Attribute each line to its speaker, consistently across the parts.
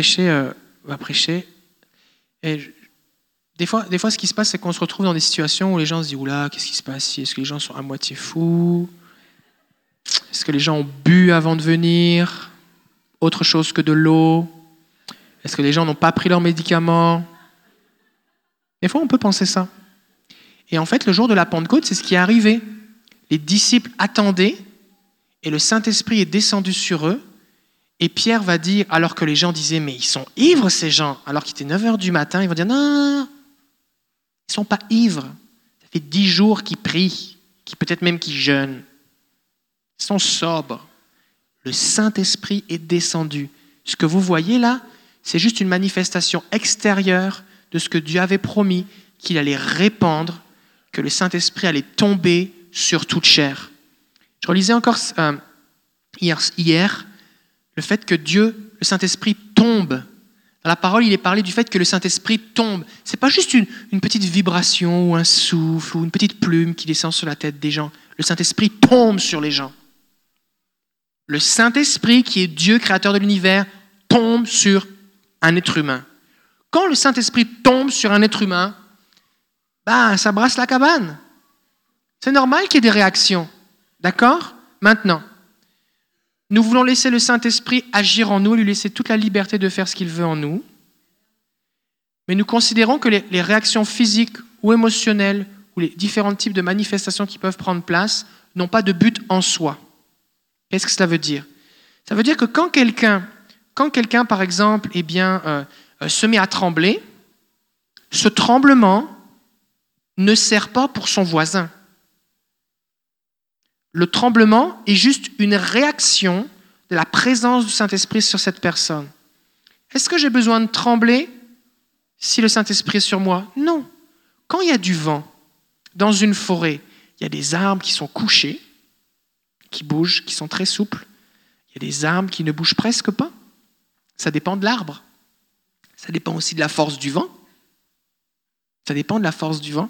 Speaker 1: prêcher, euh, va prêcher. Et des fois, des fois, ce qui se passe, c'est qu'on se retrouve dans des situations où les gens se disent Oula, qu'est-ce qui se passe Est-ce que les gens sont à moitié fous? Est-ce que les gens ont bu avant de venir? Autre chose que de l'eau? Est-ce que les gens n'ont pas pris leurs médicaments? Des fois, on peut penser ça. Et en fait, le jour de la Pentecôte, c'est ce qui est arrivé. Les disciples attendaient et le Saint-Esprit est descendu sur eux. Et Pierre va dire, alors que les gens disaient, mais ils sont ivres ces gens, alors qu'il était 9 h du matin, ils vont dire, non, ils ne sont pas ivres. Ça fait 10 jours qu'ils prient, qui peut-être même qu'ils jeûnent. Ils sont sobres. Le Saint-Esprit est descendu. Ce que vous voyez là, c'est juste une manifestation extérieure de ce que Dieu avait promis qu'il allait répandre, que le Saint-Esprit allait tomber sur toute chair. Je relisais encore euh, hier, le fait que Dieu, le Saint-Esprit, tombe. Dans la parole, il est parlé du fait que le Saint-Esprit tombe. Ce n'est pas juste une, petite vibration ou un souffle ou une petite plume qui descend sur la tête des gens. Le Saint-Esprit tombe sur les gens. Le Saint-Esprit, qui est Dieu, créateur de l'univers, tombe sur un être humain. Quand le Saint-Esprit tombe sur un être humain, bah, ça brasse la cabane. C'est normal qu'il y ait des réactions. D'accord? Maintenant, nous voulons laisser le Saint-Esprit agir en nous, lui laisser toute la liberté de faire ce qu'il veut en nous. Mais nous considérons que les, réactions physiques ou émotionnelles ou les différents types de manifestations qui peuvent prendre place n'ont pas de but en soi. Qu'est-ce que cela veut dire? Ça veut dire que quand quelqu'un, quand quelqu'un par exemple, eh euh, euh, se met à trembler, ce tremblement ne sert pas pour son voisin. Le tremblement est juste une réaction de la présence du Saint-Esprit sur cette personne. Est-ce que j'ai besoin de trembler si le Saint-Esprit est sur moi? Non. Quand il y a du vent dans une forêt, il y a des arbres qui sont couchés, qui bougent, qui sont très souples. Il y a des arbres qui ne bougent presque pas. Ça dépend de l'arbre. Ça dépend aussi de la force du vent. Ça dépend de la force du vent.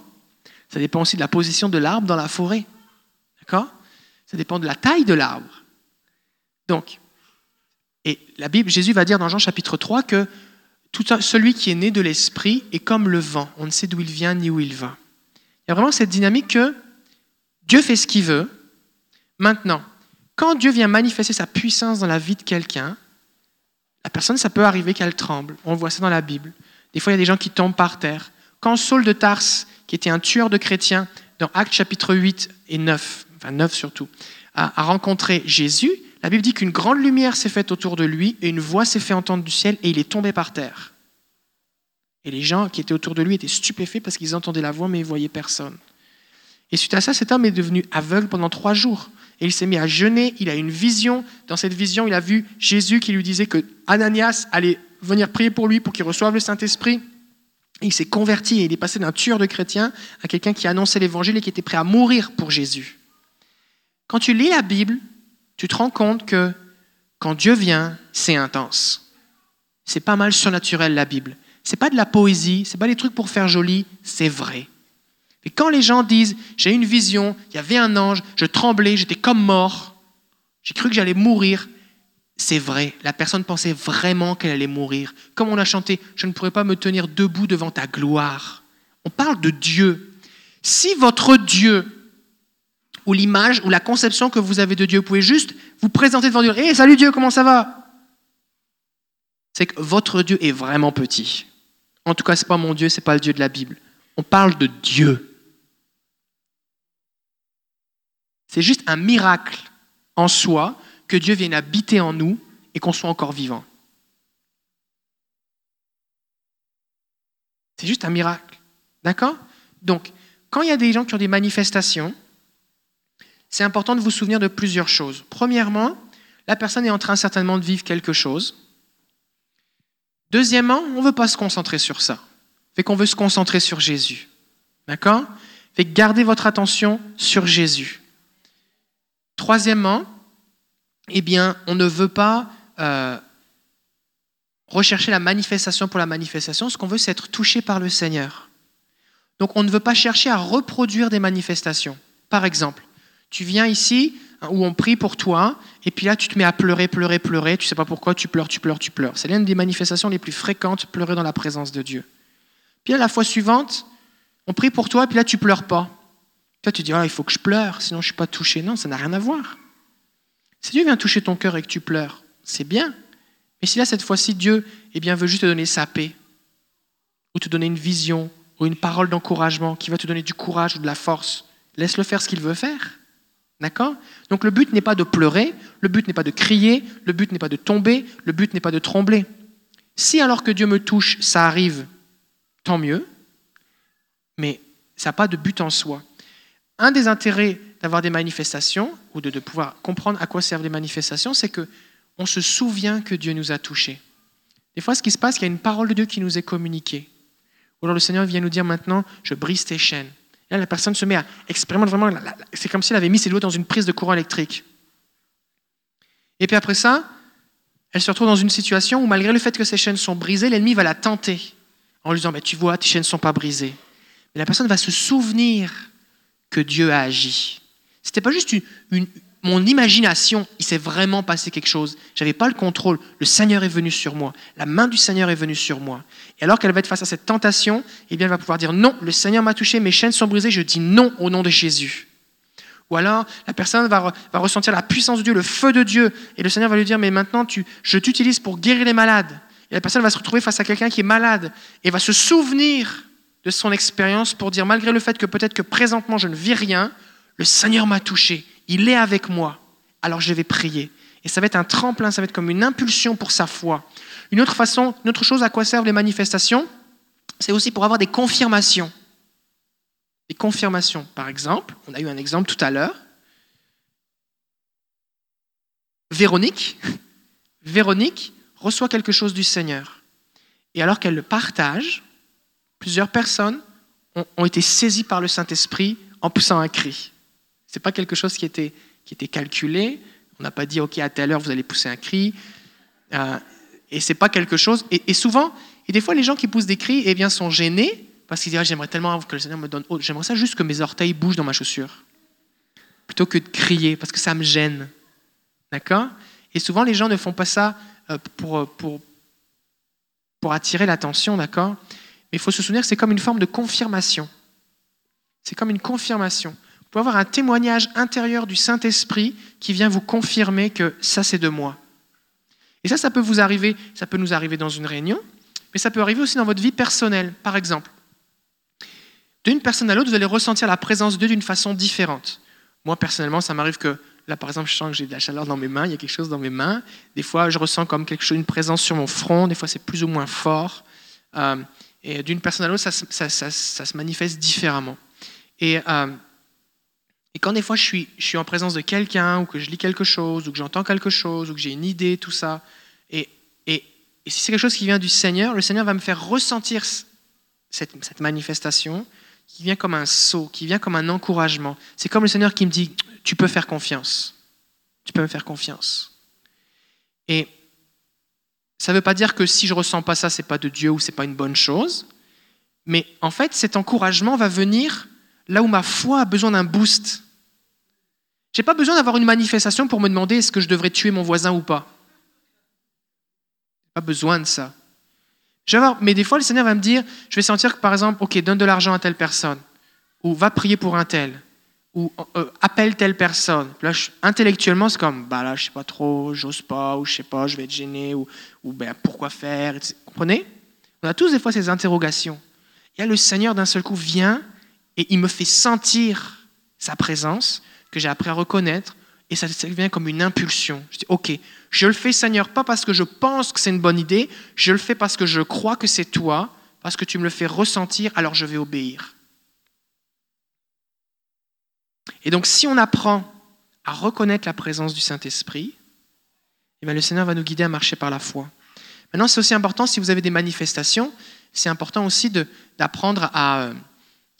Speaker 1: Ça dépend aussi de la position de l'arbre dans la forêt. D'accord? Ça dépend de la taille de l'arbre. Donc, et la Bible, Jésus va dire dans Jean chapitre 3 que tout celui qui est né de l'esprit est comme le vent. On ne sait d'où il vient ni où il va. Il y a vraiment cette dynamique que Dieu fait ce qu'il veut. Maintenant, quand Dieu vient manifester sa puissance dans la vie de quelqu'un, la personne, ça peut arriver qu'elle tremble. On voit ça dans la Bible. Des fois, il y a des gens qui tombent par terre. Quand Saul de Tarse, qui était un tueur de chrétiens, dans Actes chapitre 8 et 9, enfin 9 surtout, a, rencontré Jésus, la Bible dit qu'une grande lumière s'est faite autour de lui et une voix s'est fait entendre du ciel et il est tombé par terre. Et les gens qui étaient autour de lui étaient stupéfaits parce qu'ils entendaient la voix mais ils ne voyaient personne. Et suite à ça, cet homme est devenu aveugle pendant trois jours. Et il s'est mis à jeûner, il a une vision. Dans cette vision, il a vu Jésus qui lui disait que Ananias allait venir prier pour lui pour qu'il reçoive le Saint-Esprit. Il s'est converti et il est passé d'un tueur de chrétiens à quelqu'un qui annonçait l'évangile et qui était prêt à mourir pour Jésus. Quand tu lis la Bible, tu te rends compte que quand Dieu vient, c'est intense. C'est pas mal surnaturel la Bible. C'est pas de la poésie, c'est pas des trucs pour faire joli, c'est vrai. Et quand les gens disent j'ai une vision, il y avait un ange, je tremblais, j'étais comme mort, j'ai cru que j'allais mourir, c'est vrai. La personne pensait vraiment qu'elle allait mourir. Comme on a chanté, je ne pourrais pas me tenir debout devant ta gloire. On parle de Dieu. Si votre Dieu ou l'image ou la conception que vous avez de Dieu. Vous pouvez juste vous présenter devant Dieu. Hé, salut Dieu, comment ça va? C'est que votre Dieu est vraiment petit. En tout cas, ce n'est pas mon Dieu, ce n'est pas le Dieu de la Bible. On parle de Dieu. C'est juste un miracle en soi que Dieu vienne habiter en nous et qu'on soit encore vivant. C'est juste un miracle. D'accord? Donc, quand il y a des gens qui ont des manifestations, c'est important de vous souvenir de plusieurs choses. Premièrement, la personne est en train certainement de vivre quelque chose. Deuxièmement, on ne veut pas se concentrer sur ça. Fait qu'on veut se concentrer sur Jésus. D'accord? Fait que gardez votre attention sur Jésus. Troisièmement, eh bien, on ne veut pas euh, rechercher la manifestation pour la manifestation. Ce qu'on veut, c'est être touché par le Seigneur. Donc, on ne veut pas chercher à reproduire des manifestations. Par exemple, tu viens ici, hein, où on prie pour toi, et puis là, tu te mets à pleurer, pleurer, pleurer, tu sais pas pourquoi, tu pleures, tu pleures, tu pleures. C'est l'une des manifestations les plus fréquentes, pleurer dans la présence de Dieu. Puis là, la fois suivante, on prie pour toi, et puis là, tu pleures pas. Toi, tu dis, ah, il faut que je pleure, sinon je suis pas touché. Non, ça n'a rien à voir. Si Dieu vient toucher ton cœur et que tu pleures, c'est bien. Mais si là, cette fois-ci, Dieu eh bien, veut juste te donner sa paix, ou te donner une vision, ou une parole d'encouragement qui va te donner du courage ou de la force, laisse-le faire ce qu'il veut faire. D'accord? Donc le but n'est pas de pleurer, le but n'est pas de crier, le but n'est pas de tomber, le but n'est pas de trembler. Si alors que Dieu me touche, ça arrive, tant mieux, mais ça n'a pas de but en soi. Un des intérêts d'avoir des manifestations, ou de, de, pouvoir comprendre à quoi servent les manifestations, c'est que on se souvient que Dieu nous a touchés. Des fois, ce qui se passe, il y a une parole de Dieu qui nous est communiquée. Ou alors le Seigneur vient nous dire maintenant, je brise tes chaînes. Là, la personne se met à expérimenter vraiment, c'est comme si elle avait mis ses doigts dans une prise de courant électrique. Et puis après ça, elle se retrouve dans une situation où malgré le fait que ses chaînes sont brisées, l'ennemi va la tenter en lui disant, mais tu vois, tes chaînes ne sont pas brisées. Mais la personne va se souvenir que Dieu a agi. Ce n'était pas juste une, mon imagination, il s'est vraiment passé quelque chose. Je n'avais pas le contrôle. Le Seigneur est venu sur moi. La main du Seigneur est venue sur moi. Et alors qu'elle va être face à cette tentation, eh bien, elle va pouvoir dire non, le Seigneur m'a touché, mes chaînes sont brisées, je dis non au nom de Jésus. Ou alors, la personne va, ressentir la puissance de Dieu, le feu de Dieu, et le Seigneur va lui dire, mais maintenant, tu, je t'utilise pour guérir les malades. Et la personne va se retrouver face à quelqu'un qui est malade, et va se souvenir de son expérience pour dire, malgré le fait que peut-être que présentement je ne vis rien, le Seigneur m'a touché, il est avec moi, alors je vais prier. Et ça va être un tremplin, ça va être comme une impulsion pour sa foi. Une autre façon, une autre chose à quoi servent les manifestations, c'est aussi pour avoir des confirmations. Des confirmations. Par exemple, on a eu un exemple tout à l'heure. Véronique, Véronique reçoit quelque chose du Seigneur. Et alors qu'elle le partage, plusieurs personnes ont, ont été saisies par le Saint-Esprit en poussant un cri. N'est pas quelque chose qui était, qui était calculé. On n'a pas dit, OK, à telle heure, vous allez pousser un cri. Euh, et c'est pas quelque chose. Et, souvent, et des fois, les gens qui poussent des cris eh bien, sont gênés parce qu'ils disent, ah, j'aimerais tellement que le Seigneur me donne J'aimerais ça juste que mes orteils bougent dans ma chaussure. Plutôt que de crier, parce que ça me gêne. D'accord? Et souvent, les gens ne font pas ça euh, pour, pour, pour attirer l'attention, d'accord? Mais il faut se souvenir que c'est comme une forme de confirmation. C'est comme une confirmation pouvez avoir un témoignage intérieur du Saint-Esprit qui vient vous confirmer que ça, c'est de moi. Et ça, ça peut vous arriver, ça peut nous arriver dans une réunion, mais ça peut arriver aussi dans votre vie personnelle. Par exemple, d'une personne à l'autre, vous allez ressentir la présence d'eux d'une façon différente. Moi, personnellement, ça m'arrive que là, par exemple, je sens que j'ai de la chaleur dans mes mains, il y a quelque chose dans mes mains. Des fois, je ressens comme quelque chose, une présence sur mon front. Des fois, c'est plus ou moins fort. Euh, et d'une personne à l'autre, ça, se manifeste différemment. Et euh, et quand des fois je suis, en présence de quelqu'un, ou que je lis quelque chose, ou que j'entends quelque chose, ou que j'ai une idée, tout ça, et, si c'est quelque chose qui vient du Seigneur, le Seigneur va me faire ressentir cette, cette manifestation qui vient comme un saut, qui vient comme un encouragement. C'est comme le Seigneur qui me dit, tu peux faire confiance. Tu peux me faire confiance. Et ça ne veut pas dire que si je ressens pas ça, c'est pas de Dieu ou c'est pas une bonne chose. Mais en fait, cet encouragement va venir là où ma foi a besoin d'un boost. Je n'ai pas besoin d'avoir une manifestation pour me demander est-ce que je devrais tuer mon voisin ou pas. Pas besoin de ça. Je mais des fois, le Seigneur va me dire, je vais sentir que par exemple, ok, donne de l'argent à telle personne, ou va prier pour un tel, ou euh, appelle telle personne. Là, intellectuellement, c'est comme, bah là, je sais pas trop, j'ose pas, ou je sais pas, je vais être gêné, ou, ou ben, pourquoi faire, Vous comprenez? On a tous des fois ces interrogations. Et là, le Seigneur d'un seul coup vient et il me fait sentir sa présence, que j'ai appris à reconnaître, et ça devient comme une impulsion. Je dis, OK, je le fais Seigneur, pas parce que je pense que c'est une bonne idée, je le fais parce que je crois que c'est toi, parce que tu me le fais ressentir, alors je vais obéir. Et donc si on apprend à reconnaître la présence du Saint-Esprit, eh le Seigneur va nous guider à marcher par la foi. Maintenant, c'est aussi important, si vous avez des manifestations, c'est important aussi d'apprendre à euh,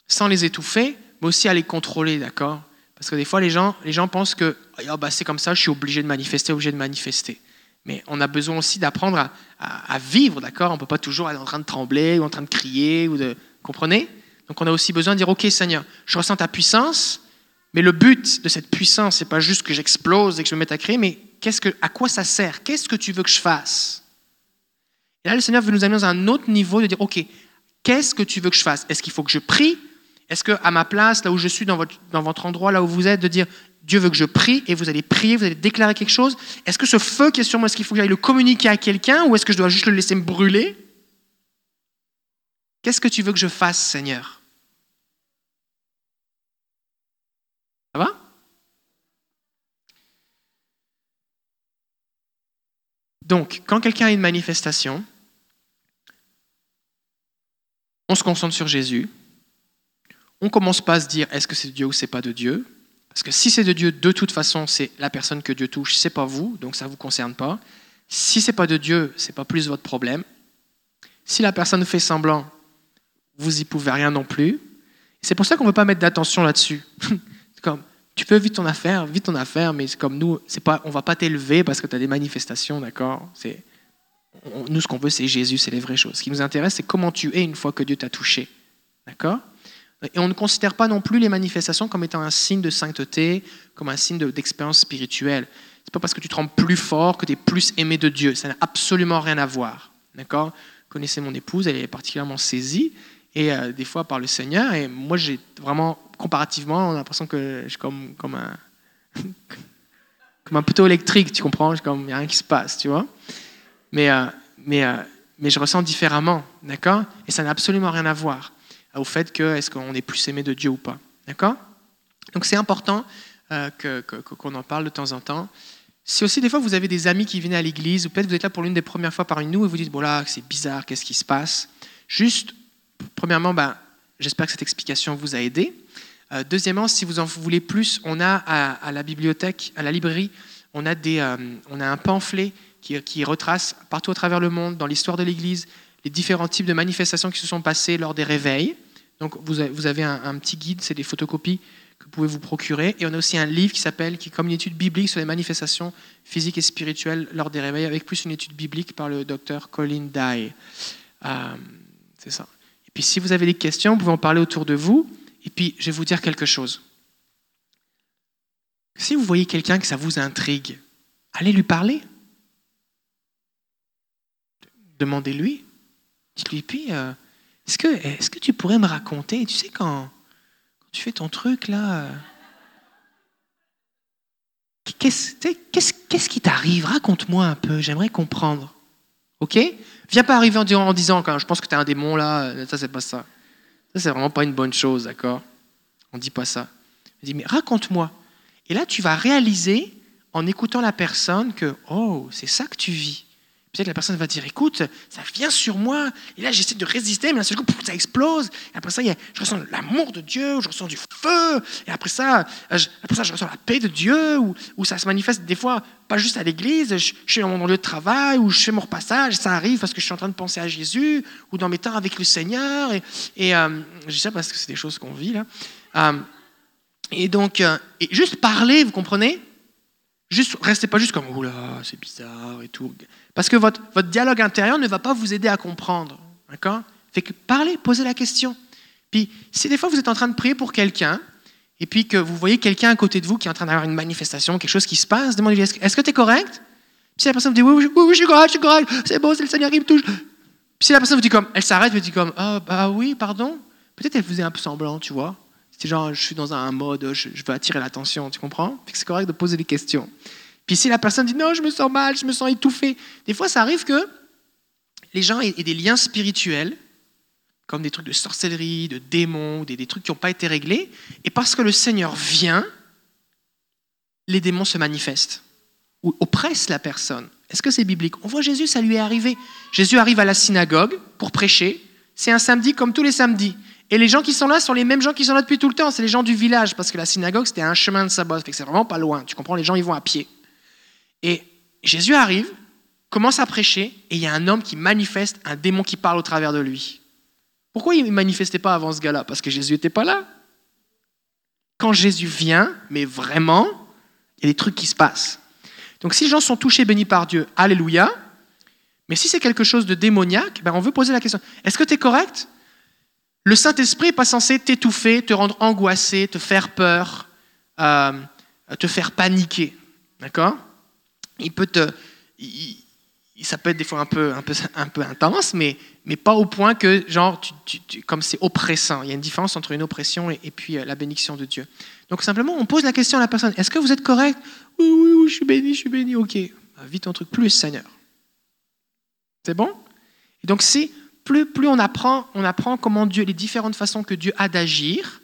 Speaker 1: sans les étouffer, mais aussi à les contrôler, d'accord? Parce que des fois, les gens, les gens pensent que oh, bah, c'est comme ça, je suis obligé de manifester, obligé de manifester. Mais on a besoin aussi d'apprendre à, vivre, d'accord? On ne peut pas toujours être en train de trembler ou en train de crier. Ou de... Comprenez? Donc on a aussi besoin de dire, OK Seigneur, je ressens ta puissance, Mais le but de cette puissance, c'est pas juste que j'explose et que je me mette à créer, mais qu'est-ce que, à quoi ça sert? Qu'est-ce que tu veux que je fasse? Et là, le Seigneur veut nous amener dans un autre niveau de dire, OK, qu'est-ce que tu veux que je fasse? Est-ce qu'il faut que je prie? Est-ce qu'à ma place, là où je suis, dans votre, dans votre endroit, là où vous êtes, de dire, Dieu veut que je prie et vous allez prier, vous allez déclarer quelque chose? Est-ce que ce feu qui est sur moi, est-ce qu'il faut que j'aille le communiquer à quelqu'un ou est-ce que je dois juste le laisser me brûler? Qu'est-ce que tu veux que je fasse, Seigneur? Ça va? Donc, quand quelqu'un a une manifestation, on se concentre sur Jésus. On commence pas à se dire est-ce que c'est de Dieu ou c'est pas de Dieu? Parce que si c'est de Dieu, de toute façon, c'est la personne que Dieu touche, c'est pas vous, donc ça ne vous concerne pas. Si c'est pas de Dieu, c'est pas plus votre problème. Si la personne fait semblant, vous y pouvez rien non plus. C'est pour ça qu'on ne veut pas mettre d'attention là-dessus. comme tu peux vite ton affaire, vite ton affaire, mais comme nous, c'est pas, on va pas t'élever parce que tu as des manifestations, d'accord? C'est nous ce qu'on veut, c'est Jésus, c'est les vraies choses. Ce qui nous intéresse, c'est comment tu es une fois que Dieu t'a touché, d'accord? Et on ne considère pas non plus les manifestations comme étant un signe de sainteté, comme un signe d'expérience spirituelle. C'est pas parce que tu te rends plus fort que tu es plus aimé de Dieu. Ça n'a absolument rien à voir, d'accord? Connaissez mon épouse, elle est particulièrement saisie et euh, des fois par le Seigneur. Et moi, j'ai vraiment, comparativement, on a l'impression que je suis comme, un comme un poteau électrique, tu comprends? Il n'y a rien qui se passe, tu vois? Mais, euh, mais, euh, mais je ressens différemment, d'accord? Et ça n'a absolument rien à voir au fait que est-ce qu'on est plus aimé de Dieu ou pas, d'accord? Donc c'est important que, qu'on en parle de temps en temps. Si aussi des fois vous avez des amis qui viennent à l'église, ou peut-être vous êtes là pour l'une des premières fois parmi nous et vous dites, bon là, c'est bizarre, qu'est-ce qui se passe? Juste premièrement, ben, j'espère que cette explication vous a aidé. Euh, deuxièmement, si vous en voulez plus, on a à, la bibliothèque, à la librairie, on a, des, euh, on a un pamphlet qui, retrace partout à travers le monde, dans l'histoire de l'Église, les différents types de manifestations qui se sont passées lors des réveils. Donc vous avez, un, petit guide, c'est des photocopies que vous pouvez vous procurer. Et on a aussi un livre qui s'appelle, qui est comme une étude biblique sur les manifestations physiques et spirituelles lors des réveils, avec plus une étude biblique par le docteur Colin Dye. Euh, c'est ça. Et puis si vous avez des questions, vous pouvez en parler autour de vous. Et puis je vais vous dire quelque chose. Si vous voyez quelqu'un que ça vous intrigue, allez lui parler. Demandez-lui. Dites-lui, puis, euh, est-ce que, est que tu pourrais me raconter, tu sais, quand, tu fais ton truc là, euh, qu'est-ce qui t'arrive? Raconte-moi un peu, j'aimerais comprendre. OK? Viens pas arriver en disant, quand je pense que tu un démon là, ça c'est pas ça. Ça c'est vraiment pas une bonne chose, d'accord? On dit pas ça. Il dit, mais raconte-moi. Et là, tu vas réaliser, en écoutant la personne, que, oh, c'est ça que tu vis. Peut-être la personne va dire, écoute, ça vient sur moi, et là j'essaie de résister, mais là, coup, ça explose. Et après ça, je ressens l'amour de Dieu, je ressens du feu, et après ça, euh, je, après ça, je ressens la paix de Dieu, ou, ça se manifeste des fois, pas juste à l'église, je, suis dans mon lieu de travail, ou je fais mon repassage, ça arrive parce que je suis en train de penser à Jésus, ou dans mes temps avec le Seigneur, et, euh, je dis ça parce que c'est des choses qu'on vit là. Euh, et donc, et juste parler, vous comprenez? Juste, restez pas juste comme, oula, c'est bizarre et tout. Parce que votre, dialogue intérieur ne va pas vous aider à comprendre. D'accord? Fait que parlez, posez la question. Puis, si des fois vous êtes en train de prier pour quelqu'un, et puis que vous voyez quelqu'un à côté de vous qui est en train d'avoir une manifestation, quelque chose qui se passe, demandez-lui est-ce que tu es correct? Puis si la personne vous dit oui, oui, oui, je suis correct, je suis correct, c'est bon, c'est le Seigneur qui me touche. Puis si la personne vous dit comme, elle s'arrête, vous dit comme, ah bah oui, pardon? Peut-être elle faisait un peu semblant, tu vois. C'est genre, je suis dans un mode, je, veux attirer l'attention, tu comprends? C'est correct de poser des questions. Puis si la personne dit non, je me sens mal, je me sens étouffé, des fois ça arrive que les gens aient, des liens spirituels, comme des trucs de sorcellerie, de démons, des, trucs qui n'ont pas été réglés, et parce que le Seigneur vient, les démons se manifestent ou oppressent la personne. Est-ce que c'est biblique? On voit Jésus, ça lui est arrivé. Jésus arrive à la synagogue pour prêcher. C'est un samedi comme tous les samedis. Et les gens qui sont là sont les mêmes gens qui sont là depuis tout le temps. C'est les gens du village, parce que la synagogue, c'était un chemin de sabbat. c'est vraiment pas loin. Tu comprends? Les gens, ils vont à pied. Et Jésus arrive, commence à prêcher, et il y a un homme qui manifeste un démon qui parle au travers de lui. Pourquoi il ne manifestait pas avant ce gars-là? Parce que Jésus n'était pas là. Quand Jésus vient, mais vraiment, il y a des trucs qui se passent. Donc si les gens sont touchés, bénis par Dieu, alléluia. Mais si c'est quelque chose de démoniaque, ben on veut poser la question, est-ce que tu es correct? Le Saint-Esprit n'est pas censé t'étouffer, te rendre angoissé, te faire peur, euh, te faire paniquer. D'accord? Il peut te. ça peut être des fois un peu, un peu, un peu intense, mais, mais pas au point que, genre, comme c'est oppressant. Il y a une différence entre une oppression et, puis euh, la bénédiction de Dieu. Donc simplement, on pose la question à la personne est-ce que vous êtes correct? Oui, oui, oui, je suis béni, je suis béni, ok. Bah, vite ton truc, plus, Seigneur. C'est bon? Et donc, c'est plus, plus on apprend, on apprend comment Dieu, les différentes façons que Dieu a d'agir.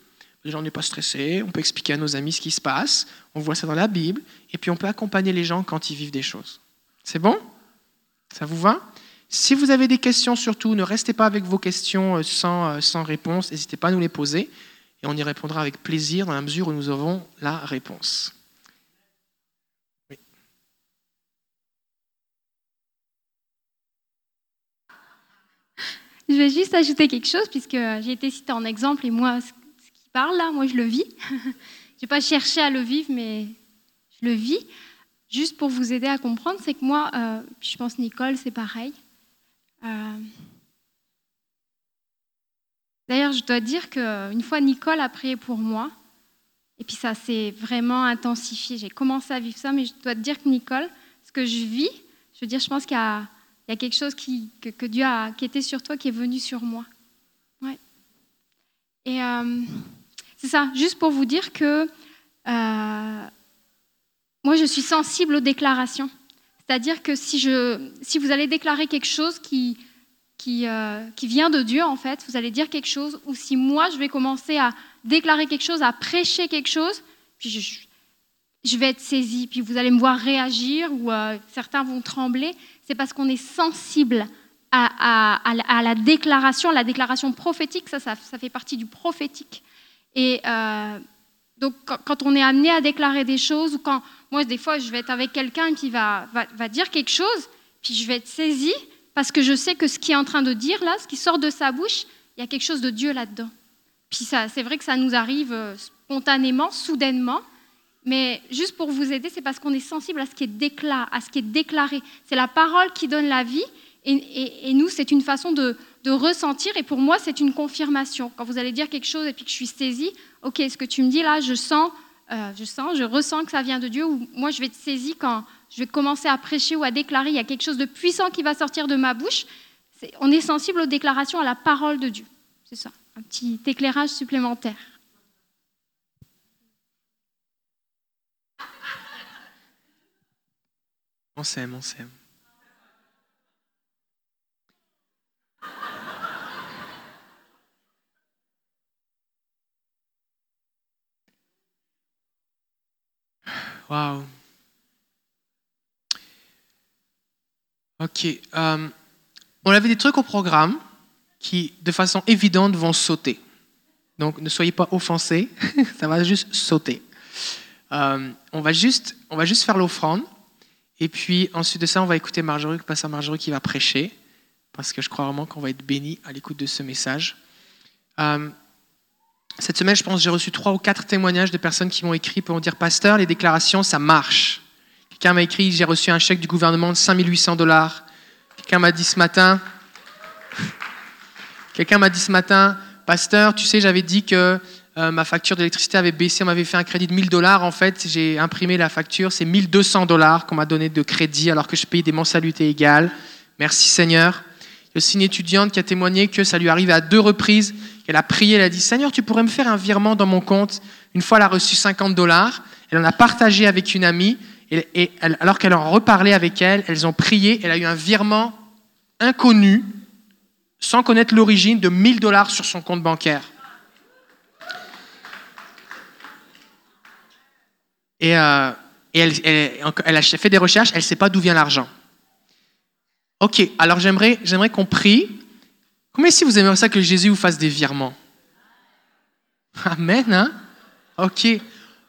Speaker 1: Gens n'est pas stressé, on peut expliquer à nos amis ce qui se passe, on voit ça dans la Bible, et puis on peut accompagner les gens quand ils vivent des choses. C'est bon? Ça vous va? Si vous avez des questions, surtout, ne restez pas avec vos questions euh, sans, euh, sans réponse, n'hésitez pas à nous les poser, et on y répondra avec plaisir dans la mesure où nous avons la réponse.
Speaker 2: Je vais juste ajouter quelque chose, puisque j'ai été citée en exemple, et moi, ce parle là, moi je le vis. je n'ai pas cherché à le vivre, mais je le vis. Juste pour vous aider à comprendre, c'est que moi, euh, je pense Nicole, c'est pareil. Euh, d'ailleurs, je dois dire qu'une fois Nicole a prié pour moi, et puis ça s'est vraiment intensifié. J'ai commencé à vivre ça, mais je dois te dire que Nicole, ce que je vis, je veux dire, je pense qu'il y a quelque chose qui, que, Dieu a, qui était sur toi, qui est venu sur moi. Ouais. Et euh, c'est ça, juste pour vous dire que euh, moi, je suis sensible aux déclarations. C'est-à-dire que si, vous allez déclarer quelque chose euh, qui, vient de Dieu, en fait, vous allez dire quelque chose, ou si moi, je vais commencer à déclarer quelque chose, à prêcher quelque chose, je, vais être saisie, puis vous allez me voir réagir, ou certains vont trembler, c'est parce qu'on est sensible à, la déclaration, la déclaration prophétique, ça, ça, fait partie du prophétique. Et euh, donc, quand, on est amené à déclarer des choses, ou quand moi, des fois, je vais être avec quelqu'un qui va, va, dire quelque chose, puis je vais être saisie, parce que je sais que ce qu'il est en train de dire là, ce qui sort de sa bouche, il y a quelque chose de Dieu là-dedans. Puis c'est vrai que ça nous arrive euh, spontanément, soudainement, mais juste pour vous aider, c'est parce qu'on est sensible à ce qui est déclaré. À ce qui est déclaré. C'est la parole qui donne la vie. Et, nous, c'est une façon de, ressentir. Et pour moi, c'est une confirmation. Quand vous allez dire quelque chose et puis que je suis saisie, ok, ce que tu me dis là, je sens, euh, je sens, je ressens que ça vient de Dieu. Ou moi, je vais être saisie quand je vais commencer à prêcher ou à déclarer. Il y a quelque chose de puissant qui va sortir de ma bouche. on est sensible aux déclarations, à la parole de Dieu. C'est ça, un petit éclairage supplémentaire.
Speaker 1: On s'aime, on s'aime. Waouh. Ok. Euh, on avait des trucs au programme qui, de façon évidente, vont sauter. Donc, ne soyez pas offensés, ça va juste sauter. Euh, on, va juste, on va juste faire l'offrande. Et puis ensuite de ça, on va écouter Marjorie, pasteur Marjorie qui va prêcher, parce que je crois vraiment qu'on va être béni à l'écoute de ce message. Euh, cette semaine, je pense, j'ai reçu trois ou quatre témoignages de personnes qui m'ont écrit pour dire, pasteur, les déclarations, ça marche. Quelqu'un m'a écrit, j'ai reçu un chèque du gouvernement de 5800 dollars. Quelqu'un m'a dit ce matin, quelqu'un m'a dit ce matin, pasteur, tu sais, j'avais dit que euh, ma facture d'électricité avait baissé, on m'avait fait un crédit de 1000 dollars. En fait, j'ai imprimé la facture, c'est 1200 dollars qu'on m'a donné de crédit alors que je payais des mensualités égales. Merci Seigneur. Aussi une étudiante qui a témoigné que ça lui arrivait à deux reprises. Elle a prié, elle a dit Seigneur, tu pourrais me faire un virement dans mon compte. Une fois, elle a reçu 50 dollars. Elle en a partagé avec une amie. Et, alors qu'elle en reparlait avec elle, elles ont prié. Elle a eu un virement inconnu, sans connaître l'origine, de 1000 dollars sur son compte bancaire. Et, euh, elle, a fait des recherches, elle ne sait pas d'où vient l'argent. Ok, alors j'aimerais, j'aimerais qu'on prie. Combien si vous aimeriez ça que Jésus vous fasse des virements? Amen, hein? Ok.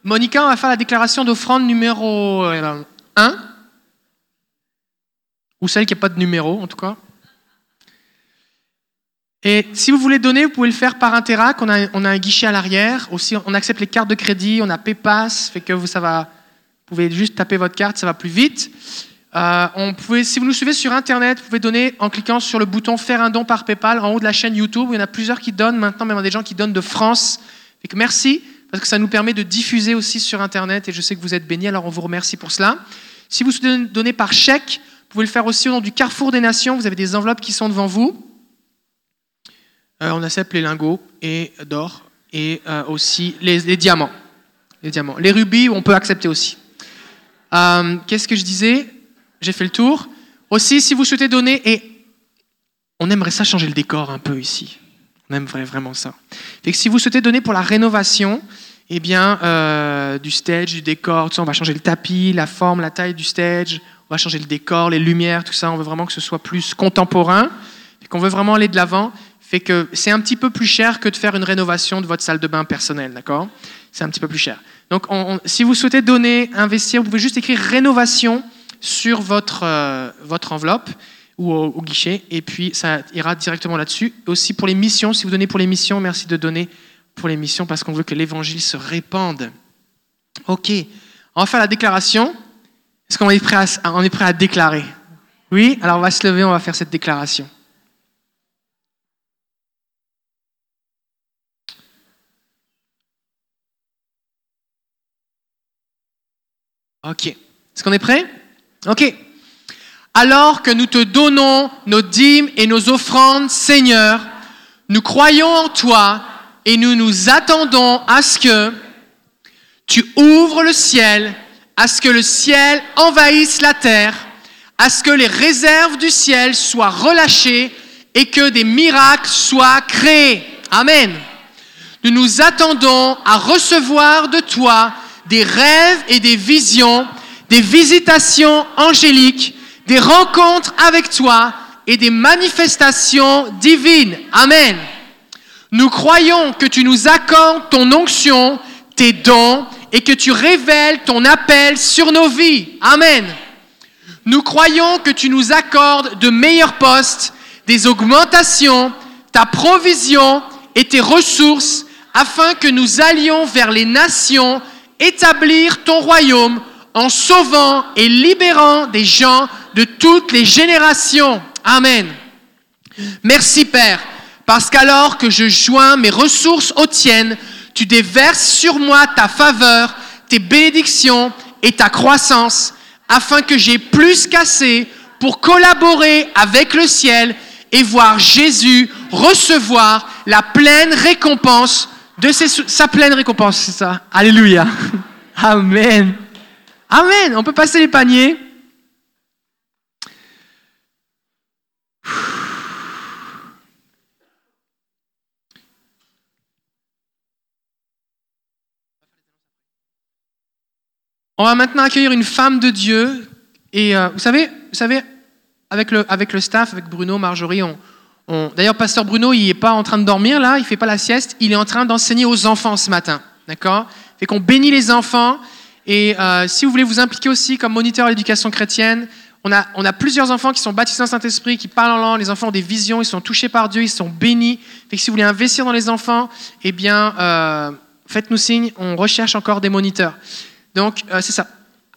Speaker 1: Monica, on va faire la déclaration d'offrande numéro 1. Euh, Ou celle qui n'a pas de numéro, en tout cas. Et si vous voulez donner, vous pouvez le faire par Interac. On a, un guichet à l'arrière. Aussi, on accepte les cartes de crédit. On a PayPass, fait que vous, ça va, vous pouvez juste taper votre carte, ça va plus vite. Euh, on pouvait, si vous nous suivez sur Internet, vous pouvez donner en cliquant sur le bouton Faire un don par PayPal en haut de la chaîne YouTube. Il y en a plusieurs qui donnent maintenant, même des gens qui donnent de France. Merci parce que ça nous permet de diffuser aussi sur Internet et je sais que vous êtes bénis, alors on vous remercie pour cela. Si vous souhaitez donner par chèque, vous pouvez le faire aussi au nom du Carrefour des Nations. Vous avez des enveloppes qui sont devant vous. Euh, on accepte les lingots et d'or et euh, aussi les, diamants. Les diamants. Les rubis, on peut accepter aussi. Qu'est-ce que je disais? J'ai fait le tour. Aussi, si vous souhaitez donner, et on aimerait ça changer le décor un peu ici. On aimerait vraiment ça. Fait que si vous souhaitez donner pour la rénovation, eh bien, euh, du stage, du décor, tout ça, on va changer le tapis, la forme, la taille du stage, on va changer le décor, les lumières, tout ça. On veut vraiment que ce soit plus contemporain, et qu'on veut vraiment aller de l'avant. Fait que c'est un petit peu plus cher que de faire une rénovation de votre salle de bain personnelle, d'accord? C'est un petit peu plus cher. Donc, on- on- si vous souhaitez donner, investir, vous pouvez juste écrire rénovation sur votre, euh, votre enveloppe ou au, guichet, et puis ça ira directement là-dessus. Aussi pour les missions, si vous donnez pour les missions, merci de donner pour les missions parce qu'on veut que l'évangile se répande. Ok, faire la déclaration. Est-ce qu'on est prêt à déclarer? Oui Alors on va se lever, on va faire cette déclaration. Ok. Est-ce qu'on est prêt? Alors que nous te donnons nos dîmes et nos offrandes, Seigneur, nous croyons en toi et nous nous attendons à ce que tu ouvres le ciel, à ce que le ciel envahisse la terre, à ce que les réserves du ciel soient relâchées et que des miracles soient créés. Amen. Nous nous attendons à recevoir de toi des rêves et des visions, des visitations angéliques, des rencontres avec toi et des manifestations divines. Amen. Nous croyons que tu nous accordes ton onction, tes dons et que tu révèles ton appel sur nos vies. Amen. Nous croyons que tu nous accordes de meilleurs postes, des augmentations, ta provision et tes ressources afin que nous allions vers les nations établir ton royaume en sauvant et libérant des gens de toutes les générations. Amen. Merci Père, parce qu'alors que je joins mes ressources aux tiennes, tu déverses sur moi ta faveur, tes bénédictions et ta croissance, afin que j'ai plus qu'assez pour collaborer avec le ciel et voir Jésus recevoir la pleine récompense de sa pleine récompense, c'est ça. Alléluia. Amen. Amen. On peut passer les paniers. On va maintenant accueillir une femme de Dieu. Et euh, vous savez, vous savez avec, le, avec le staff, avec Bruno, Marjorie, on, on- d'ailleurs, pasteur Bruno, il n'est pas en train de dormir là, il fait pas la sieste, il est en train d'enseigner aux enfants ce matin. D'accord? Fait qu'on bénit les enfants. Et euh, si vous voulez vous impliquer aussi comme moniteur à l'éducation chrétienne, on a, on a plusieurs enfants qui sont baptisés le Saint-Esprit, qui parlent en langue, les enfants ont des visions, ils sont touchés par Dieu, ils sont bénis. Fait que si vous voulez investir dans les enfants, eh bien, euh, faites-nous signe, on recherche encore des moniteurs. Donc, euh, c'est ça.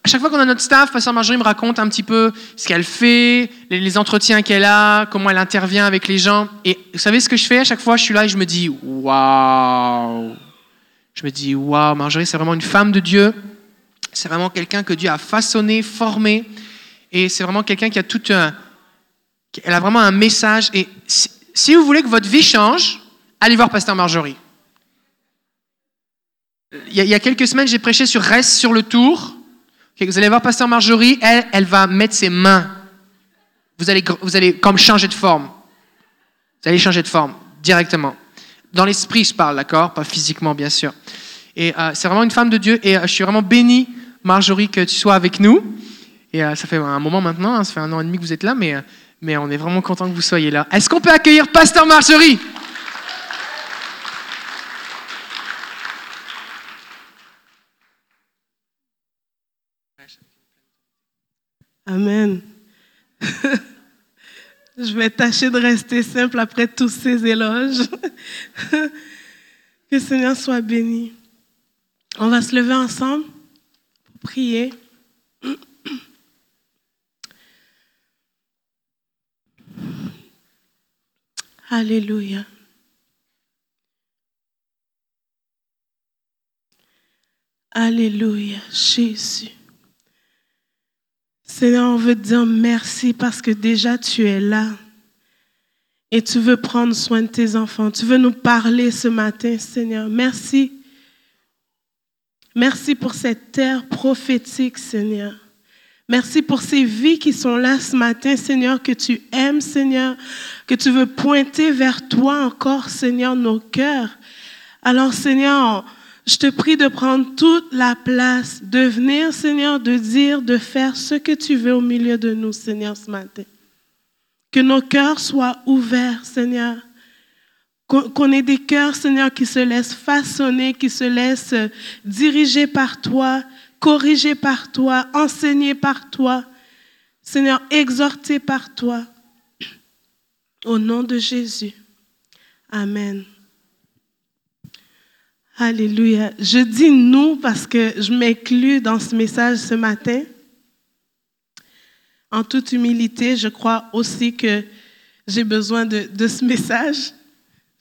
Speaker 1: À chaque fois qu'on a notre staff, Pasteur Marjorie me raconte un petit peu ce qu'elle fait, les, les entretiens qu'elle a, comment elle intervient avec les gens. Et vous savez ce que je fais à chaque fois? Je suis là et je me dis waouh Je me dis waouh, Marjorie, c'est vraiment une femme de Dieu. C'est vraiment quelqu'un que Dieu a façonné, formé. Et c'est vraiment quelqu'un qui a tout un. Elle a vraiment un message. Et si, vous voulez que votre vie change, allez voir Pasteur Marjorie. Il y, a, quelques semaines, j'ai prêché sur Reste sur le tour. Vous allez voir Pasteur Marjorie, elle, elle va mettre ses mains. Vous allez, vous allez comme changer de forme. Vous allez changer de forme directement. Dans l'esprit, je parle, d'accord? Pas physiquement, bien sûr. Et euh, c'est vraiment une femme de Dieu. Et euh, je suis vraiment béni, Marjorie, que tu sois avec nous. Et euh, ça fait un moment maintenant, hein, ça fait un an et demi que vous êtes là, mais, euh, mais on est vraiment content que vous soyez là. Est-ce qu'on peut accueillir Pasteur Marjorie?
Speaker 3: Amen. Je vais tâcher de rester simple après tous ces éloges. que le Seigneur soit béni. On va se lever ensemble prier. Alléluia. Alléluia, Jésus. Seigneur, on veut te dire merci parce que déjà tu es là. Et tu veux prendre soin de tes enfants. Tu veux nous parler ce matin, Seigneur. Merci. Merci pour cette terre prophétique, Seigneur. Merci pour ces vies qui sont là ce matin, Seigneur, que tu aimes, Seigneur, que tu veux pointer vers toi encore, Seigneur, nos cœurs. Alors, Seigneur, je te prie de prendre toute la place, de venir, Seigneur, de dire, de faire ce que tu veux au milieu de nous, Seigneur, ce matin. Que nos cœurs soient ouverts, Seigneur. Qu'on ait des cœurs, Seigneur, qui se laissent façonner, qui se laissent diriger par toi, corrigé par toi, enseigné par toi, Seigneur, exhorté par toi. Au nom de Jésus. Amen. Alléluia. Je dis nous parce que je m'inclus dans ce message ce matin. En toute humilité, je crois aussi que j'ai besoin de, de ce message.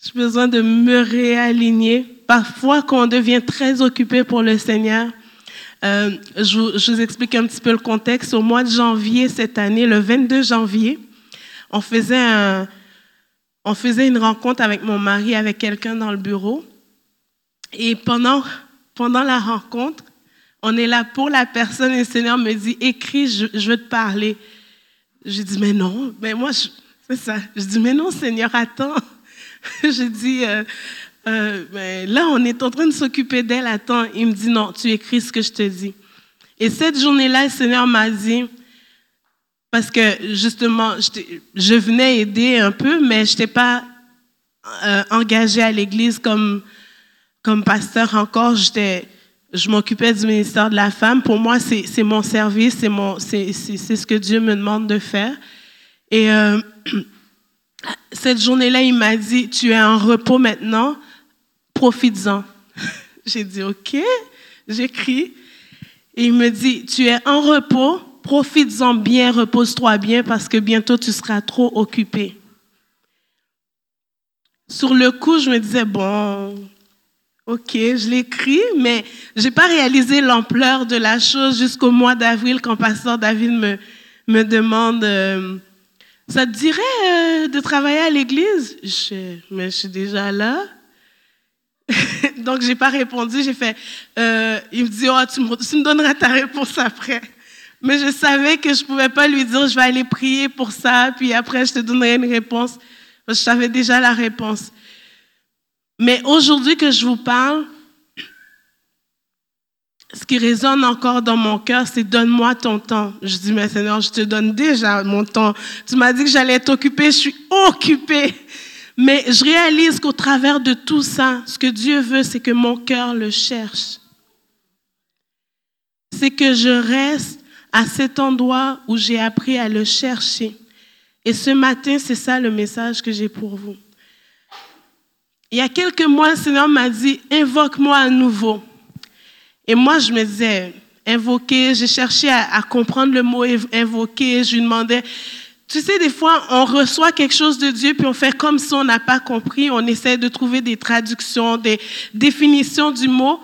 Speaker 3: J'ai besoin de me réaligner. Parfois, quand on devient très occupé pour le Seigneur, euh, je, vous explique un petit peu le contexte. Au mois de janvier cette année, le 22 janvier, on faisait, une rencontre avec mon mari, avec quelqu'un dans le bureau. Et pendant, pendant la rencontre, on est là pour la personne et le Seigneur me dit, écris, je, veux te parler. Je dis, mais non, mais moi, c'est ça. Je dis, mais non, Seigneur, attends. je dis, euh, euh, ben, là, on est en train de s'occuper d'elle, attends. Il me dit, non, tu écris ce que je te dis. Et cette journée-là, le Seigneur m'a dit, parce que justement, je venais aider un peu, mais je n'étais pas euh, engagée à l'Église comme, comme pasteur encore. Je m'occupais du ministère de la femme. Pour moi, c'est mon service, c'est ce que Dieu me demande de faire. Et euh, cette journée-là, il m'a dit, tu es en repos maintenant, profites-en. J'ai dit, OK, j'écris. Et il me dit, tu es en repos, profites-en bien, repose-toi bien parce que bientôt tu seras trop occupé. Sur le coup, je me disais, bon, OK, je l'écris, mais je n'ai pas réalisé l'ampleur de la chose jusqu'au mois d'avril quand Pasteur David me, me demande, euh, ça te dirait euh, de travailler à l'église? mais je suis déjà là. Donc, j'ai pas répondu. J'ai fait, euh, il me dit, oh, tu, me, donneras ta réponse après. Mais je savais que je pouvais pas lui dire, je vais aller prier pour ça, puis après, je te donnerai une réponse. Je savais déjà la réponse. Mais aujourd'hui que je vous parle, ce qui résonne encore dans mon cœur, c'est donne-moi ton temps. Je dis, mais Seigneur, je te donne déjà mon temps. Tu m'as dit que j'allais t'occuper, je suis occupée. Mais je réalise qu'au travers de tout ça, ce que Dieu veut, c'est que mon cœur le cherche. C'est que je reste à cet endroit où j'ai appris à le chercher. Et ce matin, c'est ça le message que j'ai pour vous. Il y a quelques mois, le Seigneur m'a dit, invoque-moi à nouveau. Et moi, je me disais, invoquer, j'ai cherché à, comprendre le mot invoquer, je lui demandais, tu sais, des fois, on reçoit quelque chose de Dieu, puis on fait comme si on n'a pas compris. On essaie de trouver des traductions, des définitions du mot.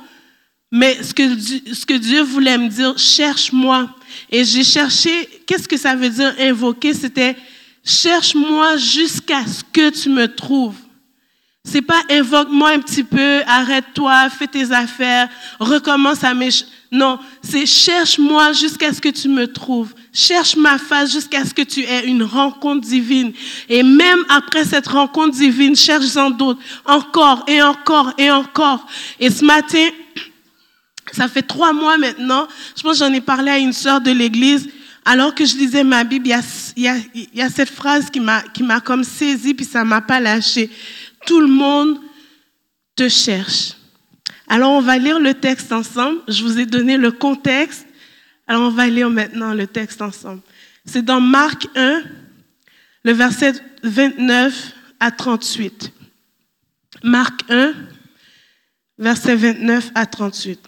Speaker 3: Mais ce que, ce que Dieu voulait me dire, cherche-moi. Et j'ai cherché, qu'est-ce que ça veut dire invoquer? C'était, cherche-moi jusqu'à ce que tu me trouves. C'est pas invoque-moi un petit peu, arrête-toi, fais tes affaires, recommence à mes... Non, c'est cherche-moi jusqu'à ce que tu me trouves. Cherche ma face jusqu'à ce que tu aies une rencontre divine. Et même après cette rencontre divine, cherche-en d'autres. Encore et encore et encore. Et ce matin, ça fait trois mois maintenant, je pense que j'en ai parlé à une sœur de l'église. Alors que je lisais ma Bible, il y a, il y a cette phrase qui m'a, comme saisi, puis ça m'a pas lâché. Tout le monde te cherche. Alors on va lire le texte ensemble. Je vous ai donné le contexte. Alors on va lire maintenant le texte ensemble. C'est dans Marc 1, le verset 29 à 38. Marc 1, verset 29 à 38.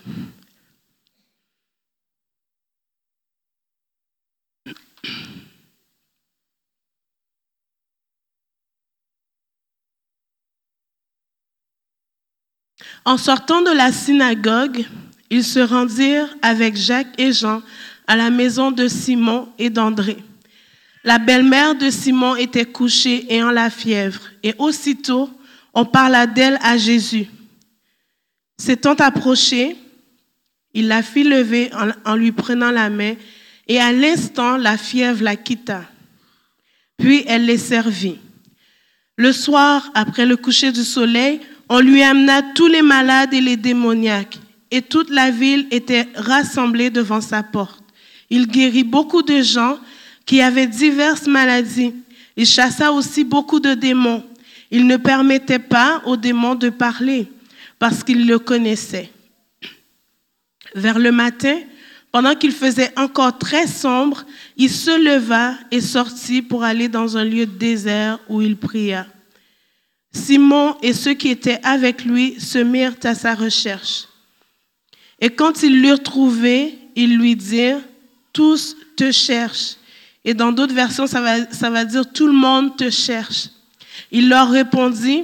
Speaker 3: En sortant de la synagogue, ils se rendirent avec Jacques et Jean à la maison de Simon et d'André. La belle-mère de Simon était couchée en la fièvre, et aussitôt on parla d'elle à Jésus. S'étant approché, il la fit lever en lui prenant la main, et à l'instant la fièvre la quitta. Puis elle les servit. Le soir, après le coucher du soleil, on lui amena tous les malades et les démoniaques, et toute la ville était rassemblée devant sa porte. Il guérit beaucoup de gens qui avaient diverses maladies. Il chassa aussi beaucoup de démons. Il ne permettait pas aux démons de parler parce qu'il le connaissait. Vers le matin, pendant qu'il faisait encore très sombre, il se leva et sortit pour aller dans un lieu désert où il pria. Simon et ceux qui étaient avec lui se mirent à sa recherche. Et quand ils l'eurent trouvé, ils lui dirent, tous te cherchent. Et dans d'autres versions, ça va, ça va dire, tout le monde te cherche. Il leur répondit,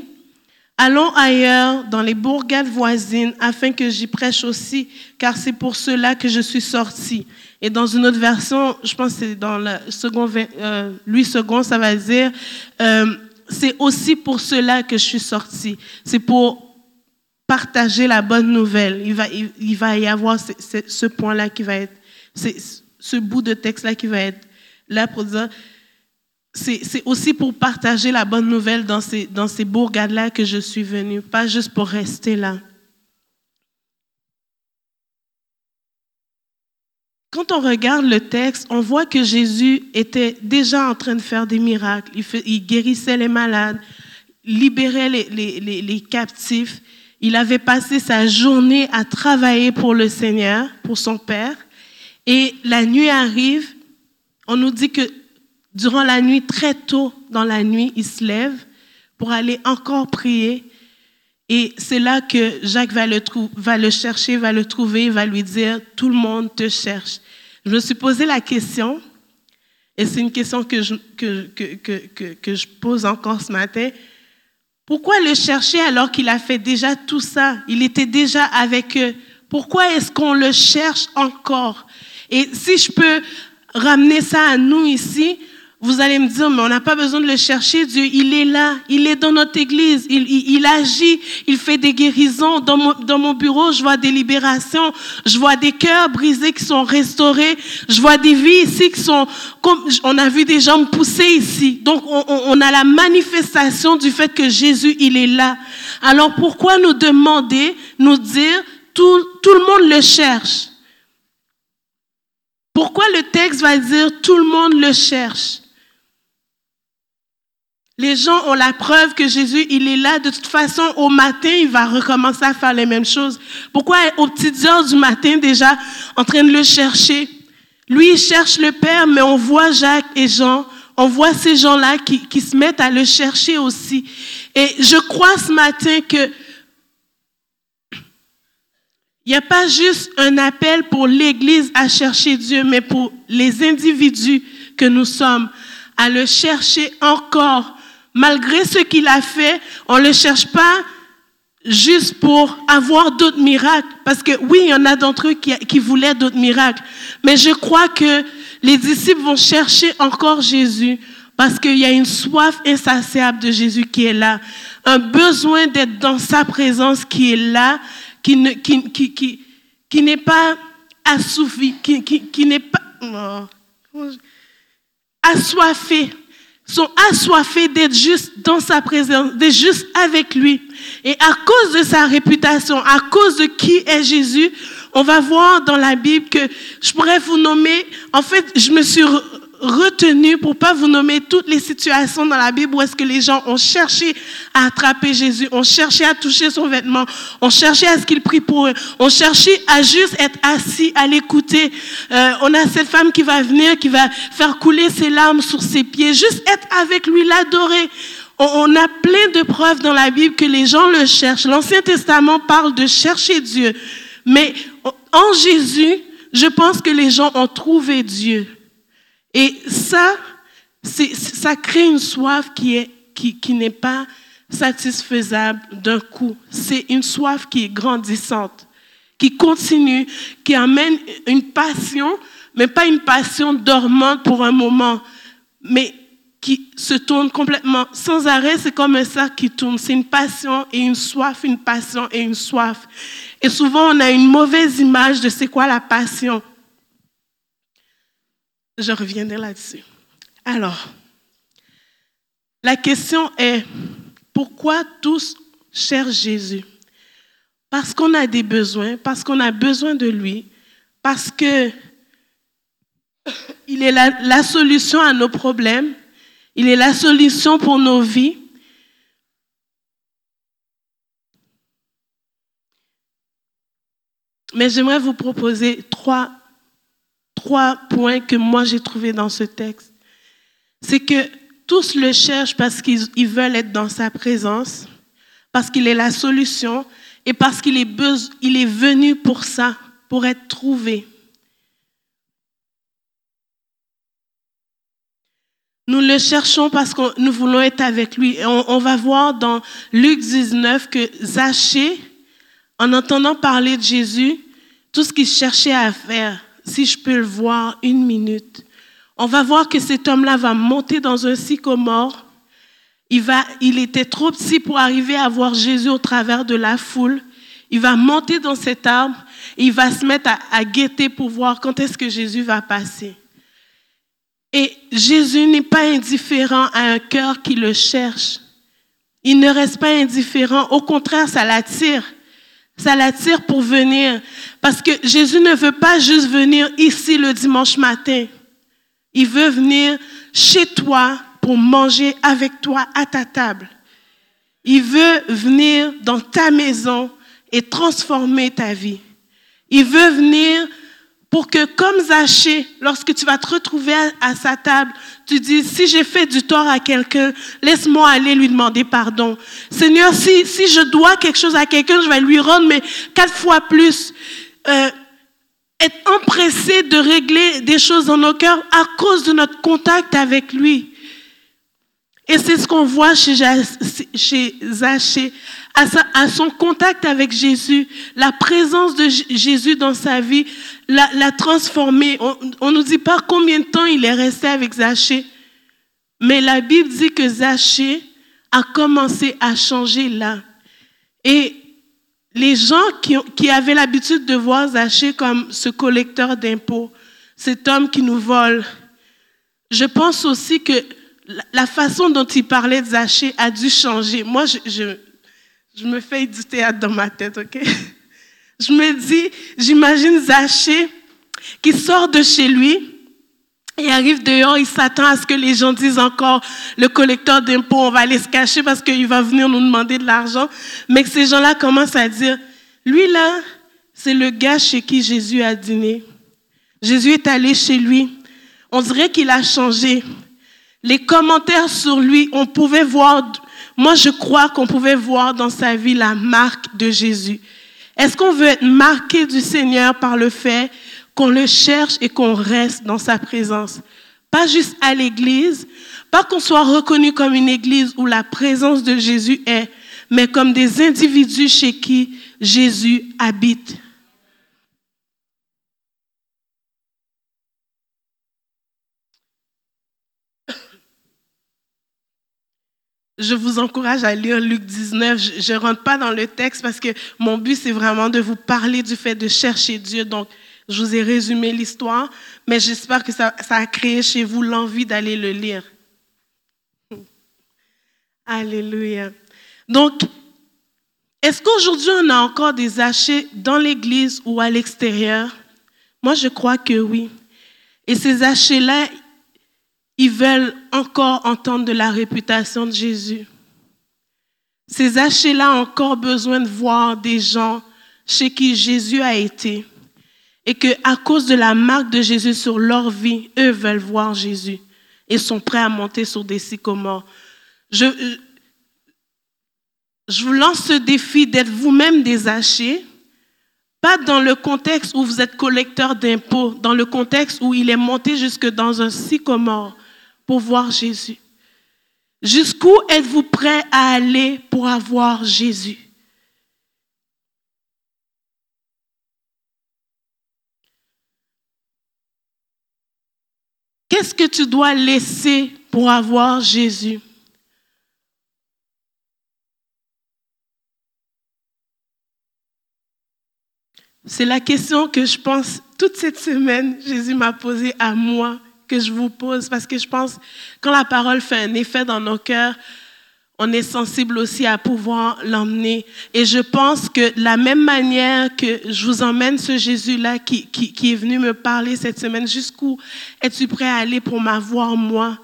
Speaker 3: allons ailleurs dans les bourgades voisines afin que j'y prêche aussi, car c'est pour cela que je suis sorti. Et dans une autre version, je pense que c'est dans le second, euh, Louis II, ça va dire, euh, c'est aussi pour cela que je suis sorti. C'est pour partager la bonne nouvelle. Il va, y avoir ce, point-là qui va être, ce bout de texte-là qui va être là pour dire, c'est aussi pour partager la bonne nouvelle dans ces, dans ces bourgades-là que je suis venu, pas juste pour rester là. Quand on regarde le texte, on voit que Jésus était déjà en train de faire des miracles. Il, guérissait les malades, libérait les, les, captifs. Il avait passé sa journée à travailler pour le Seigneur, pour son Père. Et la nuit arrive, on nous dit que durant la nuit, très tôt dans la nuit, il se lève pour aller encore prier. Et c'est là que Jacques va le, chercher, va le trouver, va lui dire, tout le monde te cherche. Je me suis posé la question, et c'est une question que, je pose encore ce matin. Pourquoi le chercher alors qu'il a fait déjà tout ça? Il était déjà avec eux. Pourquoi est-ce qu'on le cherche encore? Et si je peux ramener ça à nous ici, vous allez me dire, mais on n'a pas besoin de le chercher, Dieu, il est là, il est dans notre église, il, il, agit, il fait des guérisons. Dans mon, dans mon, bureau, je vois des libérations, je vois des cœurs brisés qui sont restaurés, je vois des vies ici qui sont, comme on a vu des jambes pousser ici. Donc, on, on a la manifestation du fait que Jésus, il est là. Alors, pourquoi nous demander, nous dire, tout, tout le monde le cherche? Pourquoi le texte va dire tout le monde le cherche? Les gens ont la preuve que Jésus, il est là. De toute façon, au matin, il va recommencer à faire les mêmes choses. Pourquoi aux petites heures du matin déjà en train de le chercher? Lui, il cherche le Père, mais on voit Jacques et Jean, on voit ces gens-là qui, qui se mettent à le chercher aussi. Et je crois ce matin que il n'y a pas juste un appel pour l'Église à chercher Dieu, mais pour les individus que nous sommes, à le chercher encore malgré ce qu'il a fait, on ne le cherche pas juste pour avoir d'autres miracles. Parce que oui, il y en a d'entre eux qui, voulaient d'autres miracles. Mais je crois que les disciples vont chercher encore Jésus parce qu'il y a une soif insatiable de Jésus qui est là. Un besoin d'être dans sa présence qui est là, qui, qui, qui, qui n'est pas assouvi, qui, qui, qui n'est pas oh, assoiffé sont assoiffés d'être juste dans sa présence, d'être juste avec lui. Et à cause de sa réputation, à cause de qui est Jésus, on va voir dans la Bible que je pourrais vous nommer, en fait, je me suis retenu pour pas vous nommer toutes les situations dans la Bible où est-ce que les gens ont cherché à attraper Jésus, ont cherché à toucher son vêtement, ont cherché à ce qu'il prie pour eux, ont cherché à juste être assis, à l'écouter. Euh, on a cette femme qui va venir, qui va faire couler ses larmes sur ses pieds, juste être avec lui, l'adorer. On, on a plein de preuves dans la Bible que les gens le cherchent. L'Ancien Testament parle de chercher Dieu. Mais en Jésus, je pense que les gens ont trouvé Dieu. Et ça, ça crée une soif qui est qui, n'est pas satisfaisable d'un coup. C'est une soif qui est grandissante, qui continue, qui amène une passion, mais pas une passion dormante pour un moment, mais qui se tourne complètement sans arrêt. C'est comme un sac qui tourne. C'est une passion et une soif, une passion et une soif. Et souvent, on a une mauvaise image de c'est quoi la passion. Je reviendrai là-dessus. Alors, la question est, pourquoi tous cherchent Jésus? Parce qu'on a des besoins, parce qu'on a besoin de lui, parce que il est la, la, solution à nos problèmes, il est la solution pour nos vies. Mais j'aimerais vous proposer trois, trois points que moi j'ai trouvés dans ce texte. C'est que tous le cherchent parce qu'ils veulent être dans sa présence, parce qu'il est la solution et parce qu'il est, il est venu pour ça, pour être trouvé. Nous le cherchons parce que nous voulons être avec lui. on, on, va voir dans Luc 19 que Zachée, en entendant parler de Jésus, tout ce qu'il cherchait à faire, si je peux le voir une minute, on va voir que cet homme-là va monter dans un sycomore. Il, va, il était trop petit pour arriver à voir Jésus au travers de la foule. Il va monter dans cet arbre et il va se mettre à, à guetter pour voir quand est-ce que Jésus va passer. Et Jésus n'est pas indifférent à un cœur qui le cherche. Il ne reste pas indifférent. Au contraire, ça l'attire. Ça l'attire pour venir. Parce que Jésus ne veut pas juste venir ici le dimanche matin. Il veut venir chez toi pour manger avec toi à ta table. Il veut venir dans ta maison et transformer ta vie. Il veut venir pour que, comme Zachée, lorsque tu vas te retrouver à, sa table, tu dis, si j'ai fait du tort à quelqu'un, laisse-moi aller lui demander pardon. Seigneur, si, si je dois quelque chose à quelqu'un, je vais lui rendre, mais quatre fois plus. Euh, être empressé de régler des choses dans nos cœurs à cause de notre contact avec lui. Et c'est ce qu'on voit chez, chez Zachée, à, à, son contact avec Jésus, la présence de Jésus dans sa vie l'a transformé. On ne nous dit pas combien de temps il est resté avec Zachée, mais la Bible dit que Zachée a commencé à changer là. Et les gens qui, qui avaient l'habitude de voir Zachée comme ce collecteur d'impôts, cet homme qui nous vole, je pense aussi que la façon dont il parlait de Zachée a dû changer. Moi, je, je, je me fais du théâtre dans ma tête, ok? Je me dis, j'imagine Zachée qui sort de chez lui, il arrive dehors, il s'attend à ce que les gens disent encore, le collecteur d'impôts, on va aller se cacher parce qu'il va venir nous demander de l'argent. Mais que ces gens-là commencent à dire, lui là, c'est le gars chez qui Jésus a dîné. Jésus est allé chez lui. On dirait qu'il a changé. Les commentaires sur lui, on pouvait voir, moi je crois qu'on pouvait voir dans sa vie la marque de Jésus. Est-ce qu'on veut être marqué du Seigneur par le fait qu'on le cherche et qu'on reste dans sa présence? Pas juste à l'église, pas qu'on soit reconnu comme une église où la présence de Jésus est, mais comme des individus chez qui Jésus habite. Je vous encourage à lire Luc 19. Je ne rentre pas dans le texte parce que mon but, c'est vraiment de vous parler du fait de chercher Dieu. Donc, je vous ai résumé l'histoire, mais j'espère que ça, a créé chez vous l'envie d'aller le lire. Alléluia. Donc, est-ce qu'aujourd'hui on a encore des achats dans l'église ou à l'extérieur? Moi, je crois que oui. Et ces achats-là, ils veulent encore entendre de la réputation de Jésus. Ces achats-là ont encore besoin de voir des gens chez qui Jésus a été et que à cause de la marque de Jésus sur leur vie, eux veulent voir Jésus et sont prêts à monter sur des sycomores. Je, je vous lance ce défi d'être vous-même des hachés, pas dans le contexte où vous êtes collecteur d'impôts, dans le contexte où il est monté jusque dans un sycomore pour voir Jésus? Jusqu'où êtes-vous prêt à aller pour avoir Jésus? Qu'est-ce que tu dois laisser pour avoir Jésus? C'est la question que je pense toute cette semaine, Jésus m'a posée à moi que je vous pose, parce que je pense quand la parole fait un effet dans nos cœurs, on est sensible aussi à pouvoir l'emmener. Et je pense que la même manière que je vous emmène ce Jésus-là qui, qui, est venu me parler cette semaine, jusqu'où es-tu prêt à aller pour m'avoir moi?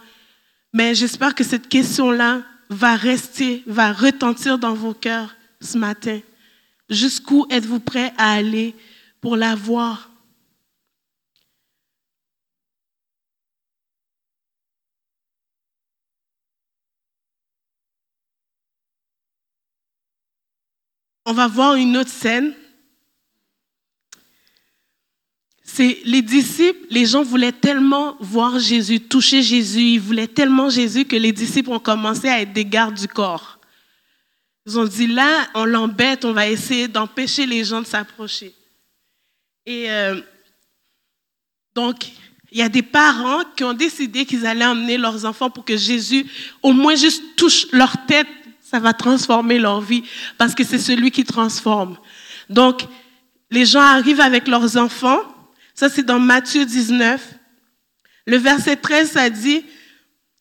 Speaker 3: Mais j'espère que cette question-là va rester, va retentir dans vos cœurs ce matin. Jusqu'où êtes-vous prêt à aller pour l'avoir? On va voir une autre scène. C'est les disciples, les gens voulaient tellement voir Jésus, toucher Jésus, ils voulaient tellement Jésus que les disciples ont commencé à être des gardes du corps. Ils ont dit, là, on l'embête, on va essayer d'empêcher les gens de s'approcher. Et euh, donc, il y a des parents qui ont décidé qu'ils allaient emmener leurs enfants pour que Jésus, au moins juste touche leur tête, ça va transformer leur vie, parce que c'est celui qui transforme. Donc, les gens arrivent avec leurs enfants. Ça, c'est dans Matthieu 19. Le verset 13, ça dit,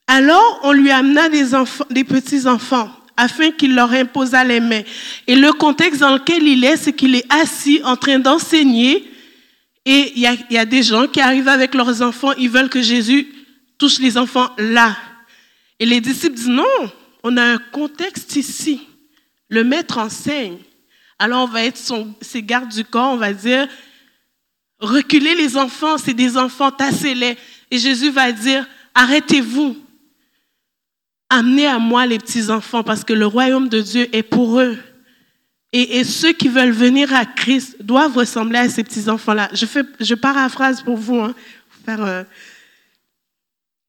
Speaker 3: alors on lui amena des, enfants, des petits enfants afin qu'il leur imposât les mains. Et le contexte dans lequel il est, c'est qu'il est assis en train d'enseigner et il y, a, des gens qui arrivent avec leurs enfants, ils veulent que Jésus touche les enfants là. Et les disciples disent non, on a un contexte ici. Le maître enseigne. Alors on va être son, ses gardes du corps, on va dire, reculez les enfants, c'est des enfants, tassez-les. Et Jésus va dire, arrêtez-vous. Amenez à moi les petits-enfants parce que le royaume de Dieu est pour eux. Et, ceux qui veulent venir à Christ doivent ressembler à ces petits-enfants-là. Je, paraphrase pour vous. Hein, euh.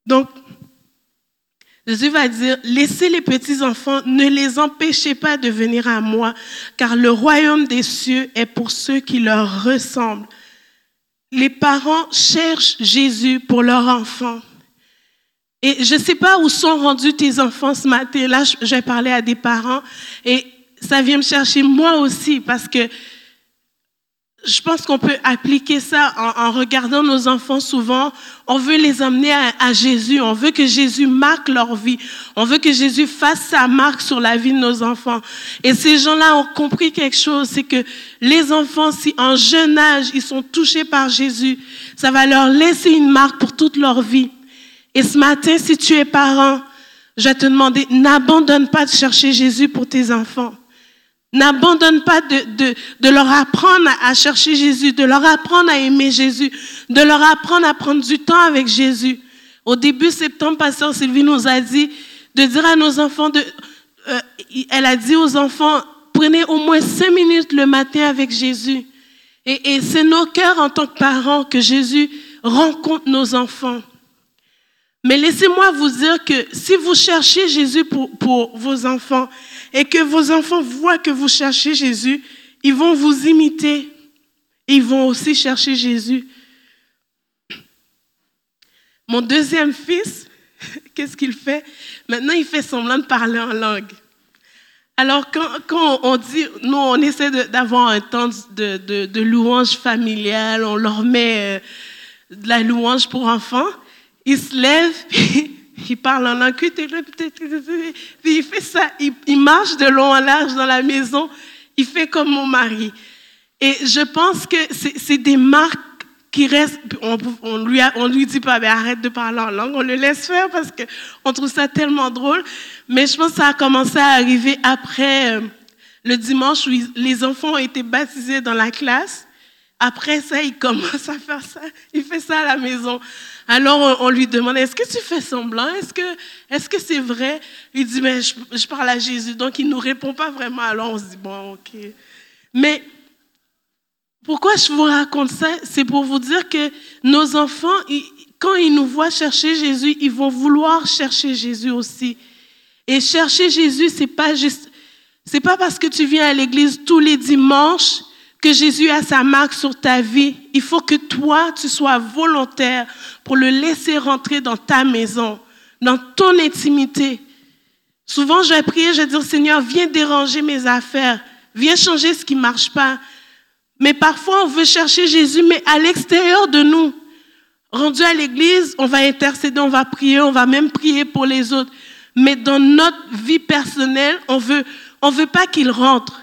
Speaker 3: Donc, Jésus va dire, laissez les petits-enfants, ne les empêchez pas de venir à moi, car le royaume des cieux est pour ceux qui leur ressemblent. Les parents cherchent Jésus pour leurs enfants. Et je ne sais pas où sont rendus tes enfants ce matin. Là, j'ai parlé à des parents et ça vient me chercher moi aussi parce que je pense qu'on peut appliquer ça en, regardant nos enfants souvent. On veut les amener à, Jésus. On veut que Jésus marque leur vie. On veut que Jésus fasse sa marque sur la vie de nos enfants. Et ces gens-là ont compris quelque chose, c'est que les enfants, si en jeune âge, ils sont touchés par Jésus, ça va leur laisser une marque pour toute leur vie. Et ce matin, si tu es parent, je vais te demander, n'abandonne pas de chercher Jésus pour tes enfants. N'abandonne pas de, de, leur apprendre à chercher Jésus, de leur apprendre à aimer Jésus, de leur apprendre à prendre du temps avec Jésus. Au début septembre, Pasteur Sylvie nous a dit de dire à nos enfants, de, euh, elle a dit aux enfants, prenez au moins cinq minutes le matin avec Jésus. Et, et c'est nos cœurs en tant que parents que Jésus rencontre nos enfants. Mais laissez-moi vous dire que si vous cherchez Jésus pour, vos enfants et que vos enfants voient que vous cherchez Jésus, ils vont vous imiter. Ils vont aussi chercher Jésus. Mon deuxième fils, qu'est-ce qu'il fait? Maintenant, il fait semblant de parler en langue. Alors, quand, on dit, nous, on essaie d'avoir un temps de, louange familiale, on leur met euh, de la louange pour enfants il se lève, il parle en langue, puis il fait ça, il, marche de long en large dans la maison, il fait comme mon mari. Et je pense que c'est des marques qui restent, on, on lui, dit pas, mais arrête de parler en langue, on le laisse faire parce qu'on trouve ça tellement drôle. Mais je pense que ça a commencé à arriver après euh, le dimanche où les enfants ont été baptisés dans la classe. Après ça, il commence à faire ça. Il fait ça à la maison. Alors on, lui demande, est-ce que tu fais semblant? Est-ce que c'est vrai? Il dit, mais je, parle à Jésus. Donc il ne nous répond pas vraiment. Alors on se dit, bon, ok. Mais pourquoi je vous raconte ça? C'est pour vous dire que nos enfants, quand ils nous voient chercher Jésus, ils vont vouloir chercher Jésus aussi. Et chercher Jésus, c'est pas juste, c'est pas parce que tu viens à l'église tous les dimanches que Jésus a sa marque sur ta vie, il faut que toi, tu sois volontaire pour le laisser rentrer dans ta maison, dans ton intimité. Souvent, je vais prier, je vais dire, Seigneur, viens déranger mes affaires, viens changer ce qui ne marche pas. Mais parfois, on veut chercher Jésus, mais à l'extérieur de nous. Rendu à l'église, on va intercéder, on va prier, on va même prier pour les autres. Mais dans notre vie personnelle, on veut, on veut pas qu'il rentre.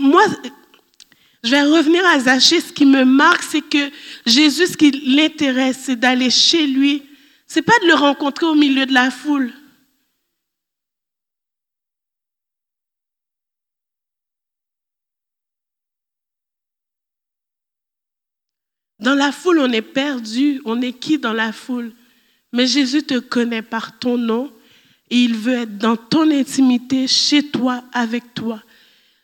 Speaker 3: Moi, je vais revenir à Zachée. Ce qui me marque, c'est que Jésus, ce qui l'intéresse, c'est d'aller chez lui. C'est pas de le rencontrer au milieu de la foule. Dans la foule, on est perdu. On est qui dans la foule? Mais Jésus te connaît par ton nom et il veut être dans ton intimité, chez toi, avec toi.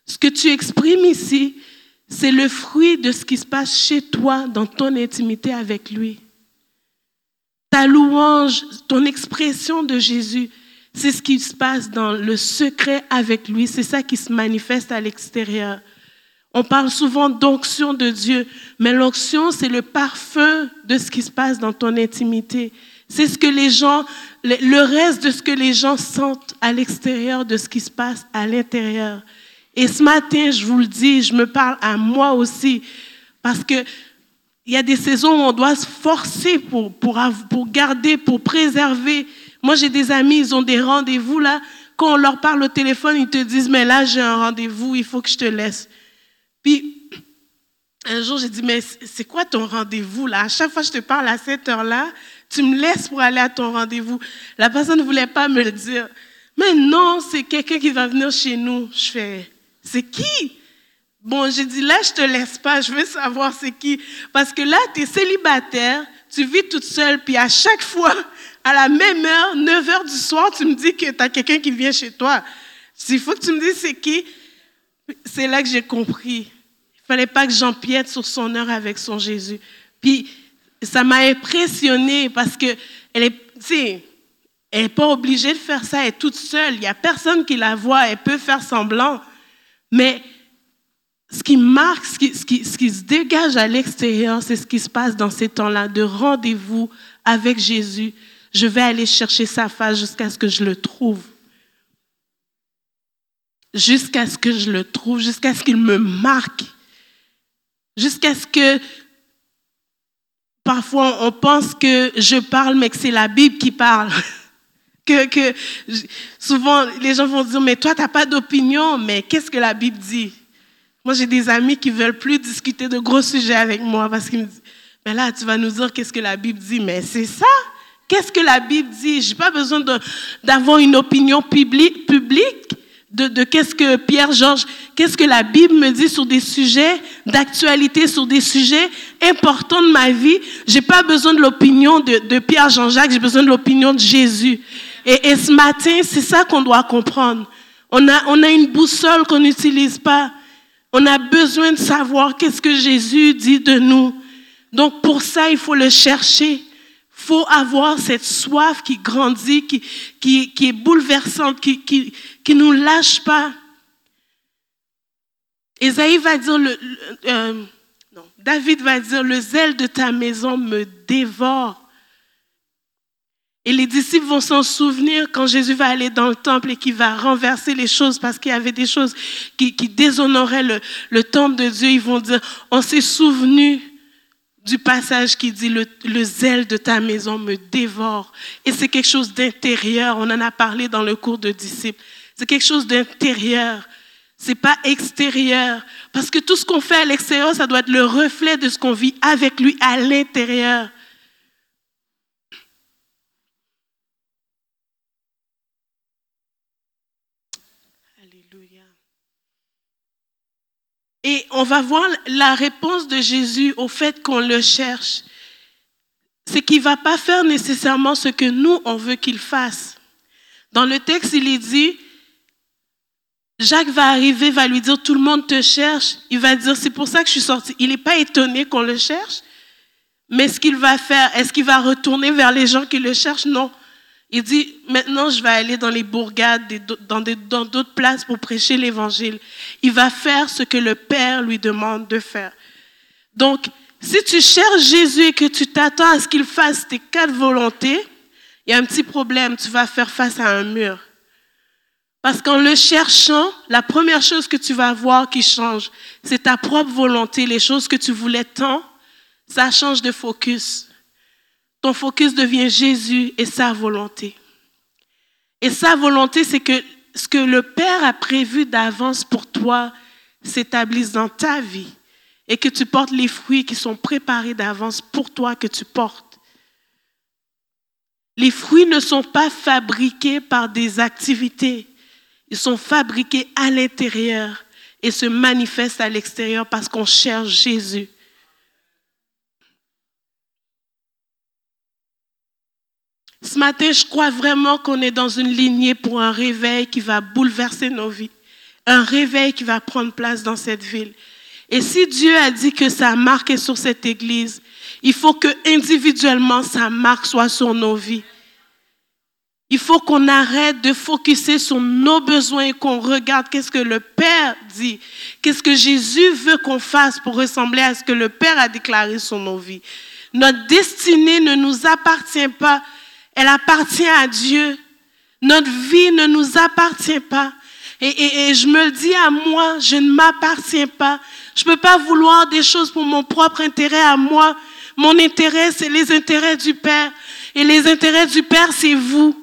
Speaker 3: Ce que tu exprimes ici, c'est le fruit de ce qui se passe chez toi, dans ton intimité avec lui. Ta louange, ton expression de Jésus, c'est ce qui se passe dans le secret avec lui. C'est ça qui se manifeste à l'extérieur. On parle souvent d'onction de Dieu, mais l'onction, c'est le parfum de ce qui se passe dans ton intimité. C'est ce que les gens, le reste de ce que les gens sentent à l'extérieur de ce qui se passe à l'intérieur. Et ce matin, je vous le dis, je me parle à moi aussi, parce que il y a des saisons où on doit se forcer pour, pour, pour garder, pour préserver. Moi, j'ai des amis, ils ont des rendez-vous là. Quand on leur parle au téléphone, ils te disent, mais là, j'ai un rendez-vous, il faut que je te laisse. Puis, un jour, j'ai dit, mais c'est quoi ton rendez-vous là? À chaque fois que je te parle à cette heure-là, tu me laisses pour aller à ton rendez-vous. La personne ne voulait pas me le dire. Mais non, c'est quelqu'un qui va venir chez nous. Je fais, c'est qui? Bon, j'ai dit, là, je te laisse pas, je veux savoir c'est qui. Parce que là, tu es célibataire, tu vis toute seule, puis à chaque fois, à la même heure, 9 heures du soir, tu me dis que tu as quelqu'un qui vient chez toi. Il faut que tu me dises c'est qui. C'est là que j'ai compris. Il fallait pas que j'empiète sur son heure avec son Jésus. Puis, ça m'a impressionné parce que elle est, elle n'est pas obligée de faire ça, elle est toute seule. Il n'y a personne qui la voit, elle peut faire semblant. Mais ce qui marque, ce qui, se dégage à l'extérieur, c'est ce qui se passe dans ces temps-là de rendez-vous avec Jésus. Je vais aller chercher sa face jusqu'à ce que je le trouve. Jusqu'à ce que je le trouve, jusqu'à ce qu'il me marque. Jusqu'à ce que parfois on pense que je parle, mais que c'est la Bible qui parle. que, que souvent les gens vont dire, mais toi, tu n'as pas d'opinion, mais qu'est-ce que la Bible dit? Moi, j'ai des amis qui veulent plus discuter de gros sujets avec moi parce qu'ils me disent, mais là, tu vas nous dire qu'est-ce que la Bible dit, mais c'est ça? Qu'est-ce que la Bible dit? Je n'ai pas besoin d'avoir une opinion publique, publique de, qu'est-ce que Pierre, Georges, qu'est-ce que la Bible me dit sur des sujets d'actualité, sur des sujets importants de ma vie. J'ai pas besoin de l'opinion de, de Pierre, Jean-Jacques, j'ai besoin de l'opinion de Jésus. Et, ce matin, c'est ça qu'on doit comprendre. On a, on a une boussole qu'on n'utilise pas. On a besoin de savoir qu'est-ce que Jésus dit de nous. Donc pour ça, il faut le chercher. Il faut avoir cette soif qui grandit, qui, qui, est bouleversante, qui, qui, qui nous lâche pas. Esaïe va dire, le, euh, non, David va dire, le zèle de ta maison me dévore. Et les disciples vont s'en souvenir quand Jésus va aller dans le temple et qu'il va renverser les choses parce qu'il y avait des choses qui, déshonoraient le, temple de Dieu. Ils vont dire, on s'est souvenu du passage qui dit, le, le zèle de ta maison me dévore. Et c'est quelque chose d'intérieur. On en a parlé dans le cours de disciples. C'est quelque chose d'intérieur. C'est pas extérieur. Parce que tout ce qu'on fait à l'extérieur, ça doit être le reflet de ce qu'on vit avec lui à l'intérieur. Et on va voir la réponse de Jésus au fait qu'on le cherche. C'est qu'il ne va pas faire nécessairement ce que nous, on veut qu'il fasse. Dans le texte, il est dit, Jacques va arriver, va lui dire, tout le monde te cherche. Il va dire, c'est pour ça que je suis sorti. Il n'est pas étonné qu'on le cherche. Mais ce qu'il va faire, est-ce qu'il va retourner vers les gens qui le cherchent? Non. Il dit, maintenant je vais aller dans les bourgades, dans d'autres places pour prêcher l'évangile. Il va faire ce que le Père lui demande de faire. Donc, si tu cherches Jésus et que tu t'attends à ce qu'il fasse tes quatre volontés, il y a un petit problème, tu vas faire face à un mur. Parce qu'en le cherchant, la première chose que tu vas voir qui change, c'est ta propre volonté, les choses que tu voulais tant, ça change de focus. Ton focus devient Jésus et sa volonté. Et sa volonté, c'est que ce que le Père a prévu d'avance pour toi s'établisse dans ta vie et que tu portes les fruits qui sont préparés d'avance pour toi que tu portes. Les fruits ne sont pas fabriqués par des activités. Ils sont fabriqués à l'intérieur et se manifestent à l'extérieur parce qu'on cherche Jésus. Ce matin, je crois vraiment qu'on est dans une lignée pour un réveil qui va bouleverser nos vies. Un réveil qui va prendre place dans cette ville. Et si Dieu a dit que sa marque est sur cette église, il faut que individuellement sa marque soit sur nos vies. Il faut qu'on arrête de focuser sur nos besoins et qu'on regarde qu'est-ce que le Père dit, qu'est-ce que Jésus veut qu'on fasse pour ressembler à ce que le Père a déclaré sur nos vies. Notre destinée ne nous appartient pas, elle appartient à Dieu. Notre vie ne nous appartient pas. Et, je me le dis à moi, je ne m'appartiens pas. Je ne peux pas vouloir des choses pour mon propre intérêt à moi. Mon intérêt, c'est les intérêts du Père. Et les intérêts du Père, c'est vous.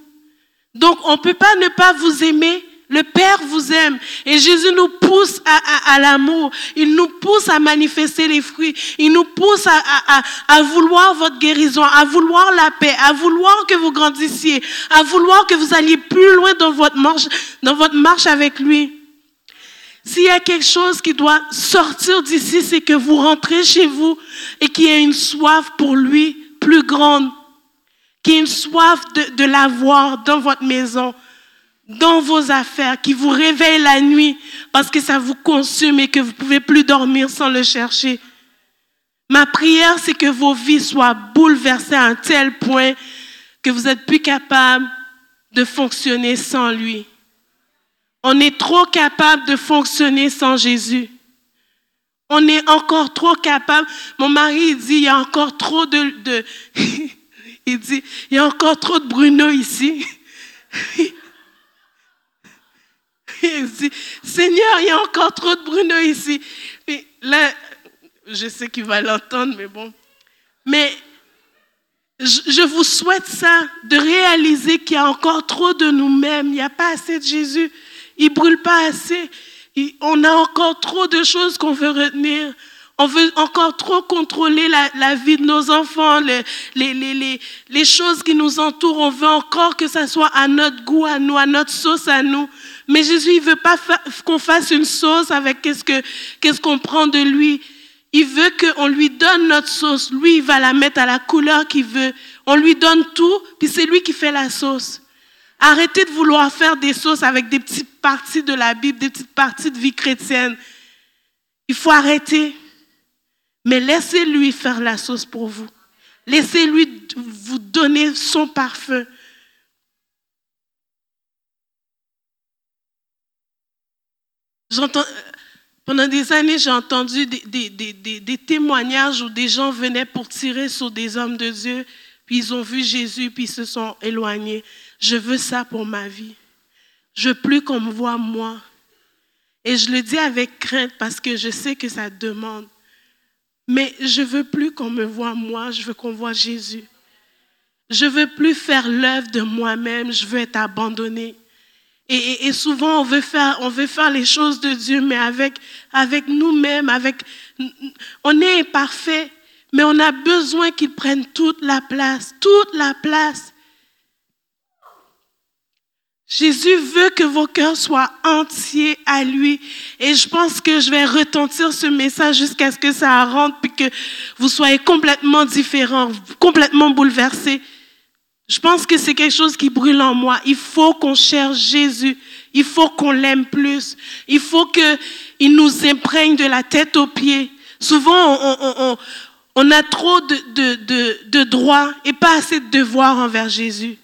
Speaker 3: Donc, on ne peut pas ne pas vous aimer. Le Père vous aime. Et Jésus nous pousse à, l'amour. Il nous pousse à manifester les fruits. Il nous pousse à, vouloir votre guérison, à vouloir la paix, à vouloir que vous grandissiez, à vouloir que vous alliez plus loin dans votre marche, dans votre marche avec lui. S'il y a quelque chose qui doit sortir d'ici, c'est que vous rentrez chez vous et qu'il y ait une soif pour lui plus grande, qu'il y ait une soif de, de l'avoir dans votre maison, dans vos affaires, qui vous réveille la nuit parce que ça vous consume et que vous ne pouvez plus dormir sans le chercher. Ma prière, c'est que vos vies soient bouleversées à un tel point que vous êtes plus capable de fonctionner sans lui. On est trop capable de fonctionner sans Jésus. On est encore trop capable. Mon mari dit, il y a encore trop de, il dit, il y a encore trop de Bruno ici. Seigneur, il y a encore trop de Bruno ici. Là, je sais qu'il va l'entendre, mais bon. Mais je vous souhaite ça, de réaliser qu'il y a encore trop de nous-mêmes. Il n'y a pas assez de Jésus. Il ne brûle pas assez. on a encore trop de choses qu'on veut retenir. On veut encore trop contrôler la, vie de nos enfants, les, les, les, choses qui nous entourent. On veut encore que ça soit à notre goût, à nous, à notre sauce, à nous. Mais Jésus, il ne veut pas qu'on fasse une sauce avec qu'est-ce qu'on ce qu'on prend de lui. Il veut qu'on lui donne notre sauce. Lui, il va la mettre à la couleur qu'il veut. On lui donne tout, puis c'est lui qui fait la sauce. Arrêtez de vouloir faire des sauces avec des petites parties de la Bible, des petites parties de vie chrétienne. Il faut arrêter. Mais laissez-lui faire la sauce pour vous. Laissez-lui vous donner son parfum. Pendant des années, j'ai entendu des, témoignages où des gens venaient pour tirer sur des hommes de Dieu, puis ils ont vu Jésus, puis ils se sont éloignés. Je veux ça pour ma vie. Je veux plus qu'on me voit moi. Et je le dis avec crainte parce que je sais que ça demande. Mais je veux plus qu'on me voit moi, je veux qu'on voit Jésus. Je veux plus faire l'œuvre de moi-même, je veux être abandonné. Et, souvent, on veut, faire, on veut faire les choses de Dieu, mais avec, avec nous-mêmes, avec, on est imparfait, mais on a besoin qu'il prenne toute la place, toute la place. Jésus veut que vos cœurs soient entiers à lui. Et je pense que je vais retentir ce message jusqu'à ce que ça rentre, puis que vous soyez complètement différents, complètement bouleversés. Je pense que c'est quelque chose qui brûle en moi. Il faut qu'on cherche Jésus. Il faut qu'on l'aime plus. Il faut qu'il nous imprègne de la tête aux pieds. Souvent, on, a trop de, droits et pas assez de devoirs envers Jésus.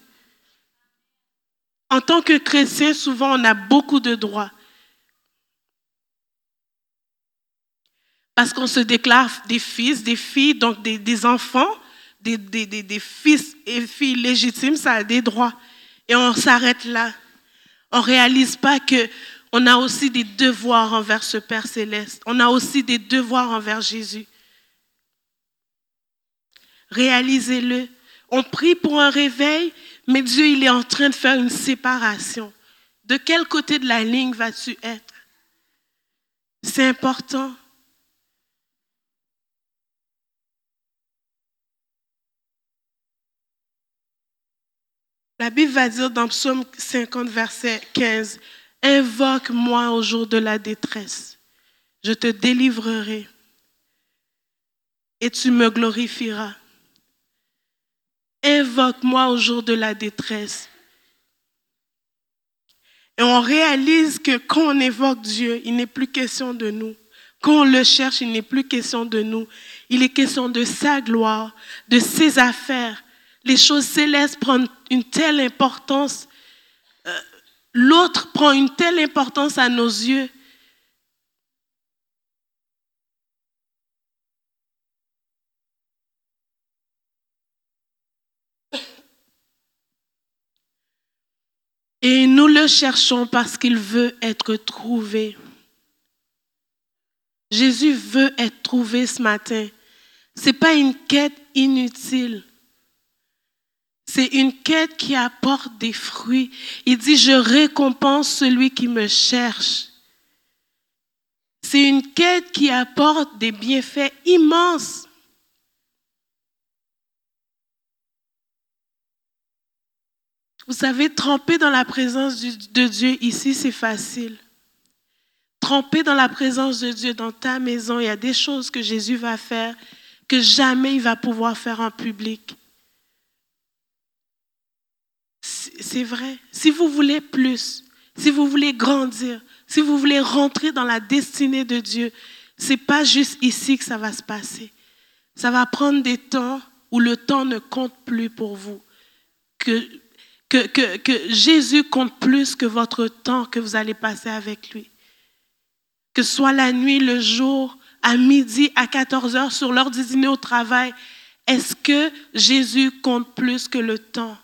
Speaker 3: En tant que chrétien, souvent, on a beaucoup de droits. Parce qu'on se déclare des fils, des filles, donc des, enfants, des, fils et filles légitimes, ça a des droits. Et on s'arrête là. On ne réalise pas qu'on a aussi des devoirs envers ce Père céleste. On a aussi des devoirs envers Jésus. Réalisez-le. On prie pour un réveil, mais Dieu, il est en train de faire une séparation. De quel côté de la ligne vas-tu être? C'est important. La Bible va dire dans Psaume 50, verset 15, Invoque-moi au jour de la détresse, je te délivrerai et tu me glorifieras. Invoque-moi au jour de la détresse. Et on réalise que quand on évoque Dieu, il n'est plus question de nous. Quand on le cherche, il n'est plus question de nous. Il est question de sa gloire, de ses affaires. Les choses célestes prennent une telle importance. Euh, l'autre prend une telle importance à nos yeux Et nous le cherchons parce qu'il veut être trouvé. Jésus veut être trouvé ce matin. Ce n'est pas une quête inutile. C'est une quête qui apporte des fruits. Il dit, je récompense celui qui me cherche. C'est une quête qui apporte des bienfaits immenses. Vous savez, tremper dans la présence de Dieu ici, c'est facile. Tremper dans la présence de Dieu dans ta maison, il y a des choses que Jésus va faire que jamais il va pouvoir faire en public. C'est vrai. Si vous voulez plus, si vous voulez grandir, si vous voulez rentrer dans la destinée de Dieu, c'est pas juste ici que ça va se passer. Ça va prendre des temps où le temps ne compte plus pour vous. Que que, Jésus compte plus que votre temps que vous allez passer avec lui. Que ce soit la nuit, le jour, à midi, à 14 heures, sur l'heure du dîner au travail, est-ce que Jésus compte plus que le temps?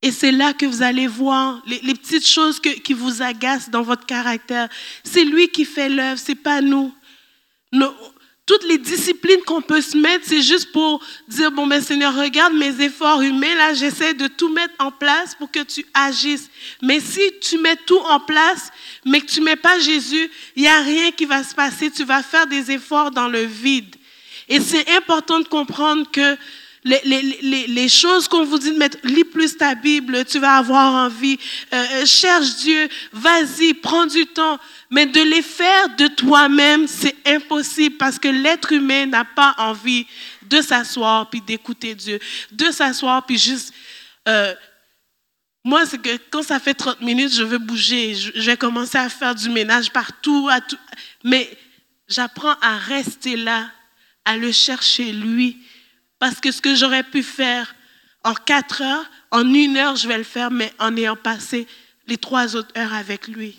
Speaker 3: Et c'est là que vous allez voir les, petites choses qui vous agacent dans votre caractère. C'est lui qui fait l'œuvre, c'est pas nous toutes les disciplines qu'on peut se mettre, c'est juste pour dire, bon, ben Seigneur, regarde mes efforts humains, là, j'essaie de tout mettre en place pour que tu agisses. Mais si tu mets tout en place, mais que tu ne mets pas Jésus, il n'y a rien qui va se passer. Tu vas faire des efforts dans le vide. Et c'est important de comprendre que les, les, les, choses qu'on vous dit de mettre, lis plus ta Bible, tu vas avoir envie, euh, euh, cherche Dieu, vas-y, prends du temps. Mais de les faire de toi-même, c'est impossible parce que l'être humain n'a pas envie de s'asseoir puis d'écouter Dieu, de s'asseoir puis juste... Euh, moi, c'est que quand ça fait 30 minutes, je veux bouger, je, vais commencer à faire du ménage partout, à tout, mais j'apprends à rester là, à le chercher lui, parce que ce que j'aurais pu faire en quatre heures, en une heure, je vais le faire, mais en ayant passé les trois autres heures avec lui.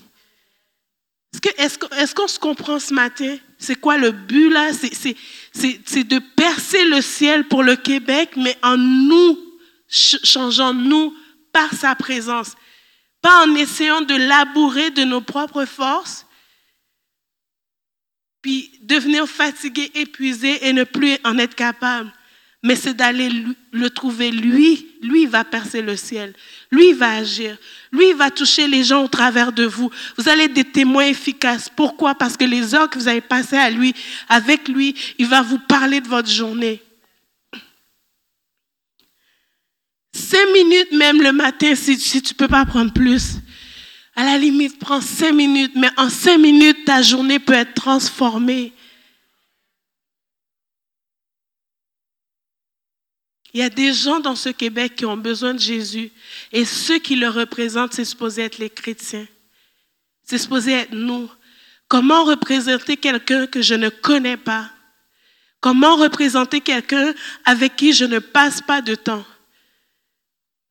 Speaker 3: Est-ce qu'on se comprend ce matin? C'est quoi le but là? C'est de percer le ciel pour le Québec, mais en nous, changeant nous par sa présence. Pas en essayant de labourer de nos propres forces, puis devenir fatigué, épuisé et ne plus en être capable mais c'est d'aller le trouver. Lui, lui va percer le ciel. Lui va agir. Lui va toucher les gens au travers de vous. Vous allez être des témoins efficaces. Pourquoi? Parce que les heures que vous avez passées à lui, avec lui, il va vous parler de votre journée. Cinq minutes même le matin, si, si tu ne peux pas prendre plus. À la limite, prends cinq minutes, mais en cinq minutes, ta journée peut être transformée. Il y a des gens dans ce Québec qui ont besoin de Jésus et ceux qui le représentent, c'est supposé être les chrétiens. C'est supposé être nous. Comment représenter quelqu'un que je ne connais pas? Comment représenter quelqu'un avec qui je ne passe pas de temps?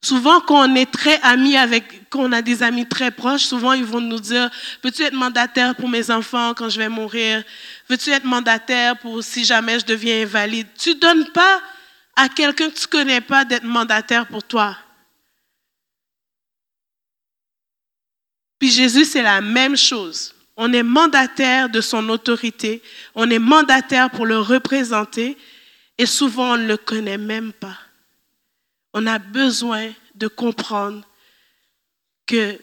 Speaker 3: Souvent, quand on est très amis avec, quand on a des amis très proches, souvent ils vont nous dire Veux-tu être mandataire pour mes enfants quand je vais mourir? Veux-tu être mandataire pour si jamais je deviens invalide? Tu ne donnes pas à quelqu'un que tu ne connais pas d'être mandataire pour toi. Puis Jésus, c'est la même chose. On est mandataire de son autorité, on est mandataire pour le représenter, et souvent on ne le connaît même pas. On a besoin de comprendre que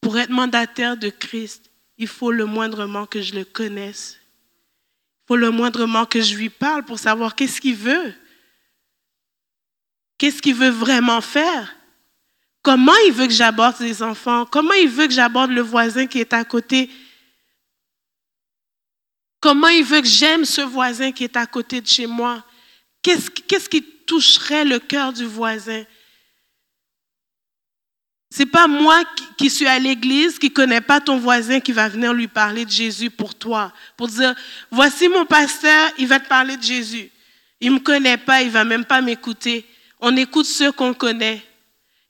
Speaker 3: pour être mandataire de Christ, il faut le moindrement que je le connaisse. Il faut le moindrement que je lui parle pour savoir qu'est-ce qu'il veut. Qu'est-ce qu'il veut vraiment faire? Comment il veut que j'aborde les enfants? Comment il veut que j'aborde le voisin qui est à côté? Comment il veut que j'aime ce voisin qui est à côté de chez moi? Qu'est-ce qui toucherait le cœur du voisin? C'est pas moi qui, suis à l'église, qui connais pas ton voisin, qui va venir lui parler de Jésus pour toi, pour dire voici mon pasteur, il va te parler de Jésus. Il me connaît pas, il va même pas m'écouter. On écoute ceux qu'on connaît.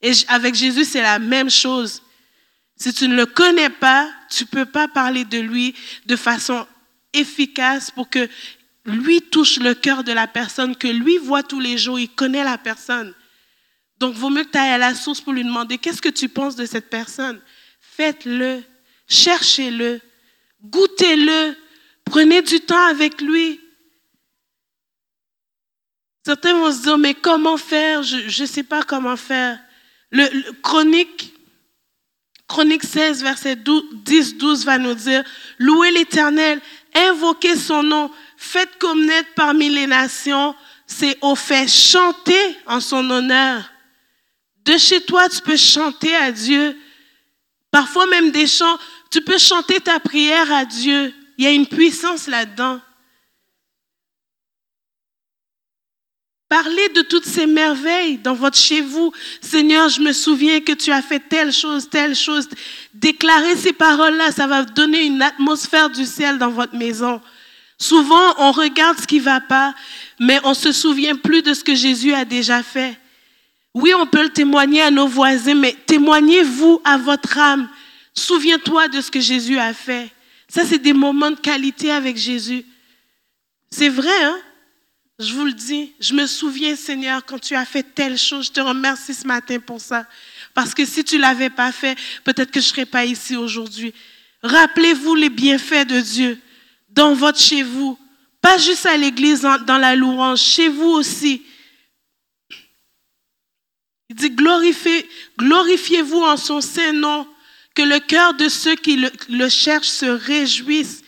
Speaker 3: Et avec Jésus, c'est la même chose. Si tu ne le connais pas, tu ne peux pas parler de lui de façon efficace pour que lui touche le cœur de la personne, que lui voit tous les jours, il connaît la personne. Donc, vaut mieux que tu ailles à la source pour lui demander qu'est-ce que tu penses de cette personne? Faites-le, cherchez-le, goûtez-le, prenez du temps avec lui. Certains vont se dire, mais comment faire? Je ne sais pas comment faire. Le, chronique, chronique 16, verset 10-12 va nous dire, louez l'Éternel, invoquez son nom, faites connaître parmi les nations, c'est au fait chanter en son honneur. De chez toi, tu peux chanter à Dieu. Parfois même des chants, tu peux chanter ta prière à Dieu. Il y a une puissance là-dedans. Parlez de toutes ces merveilles dans votre chez vous. Seigneur, je me souviens que tu as fait telle chose, telle chose. Déclarez ces paroles-là, ça va donner une atmosphère du ciel dans votre maison. Souvent, on regarde ce qui va pas, mais on se souvient plus de ce que Jésus a déjà fait. Oui, on peut le témoigner à nos voisins, mais témoignez-vous à votre âme. Souviens-toi de ce que Jésus a fait. Ça, c'est des moments de qualité avec Jésus. C'est vrai, hein? Je vous le dis, je me souviens, Seigneur, quand tu as fait telle chose, je te remercie ce matin pour ça. Parce que si tu l'avais pas fait, peut-être que je serais pas ici aujourd'hui. Rappelez-vous les bienfaits de Dieu dans votre chez vous. Pas juste à l'église, dans la louange, chez vous aussi. Il dit, glorifiez-vous en son saint nom, que le cœur de ceux qui le, le cherchent se réjouisse.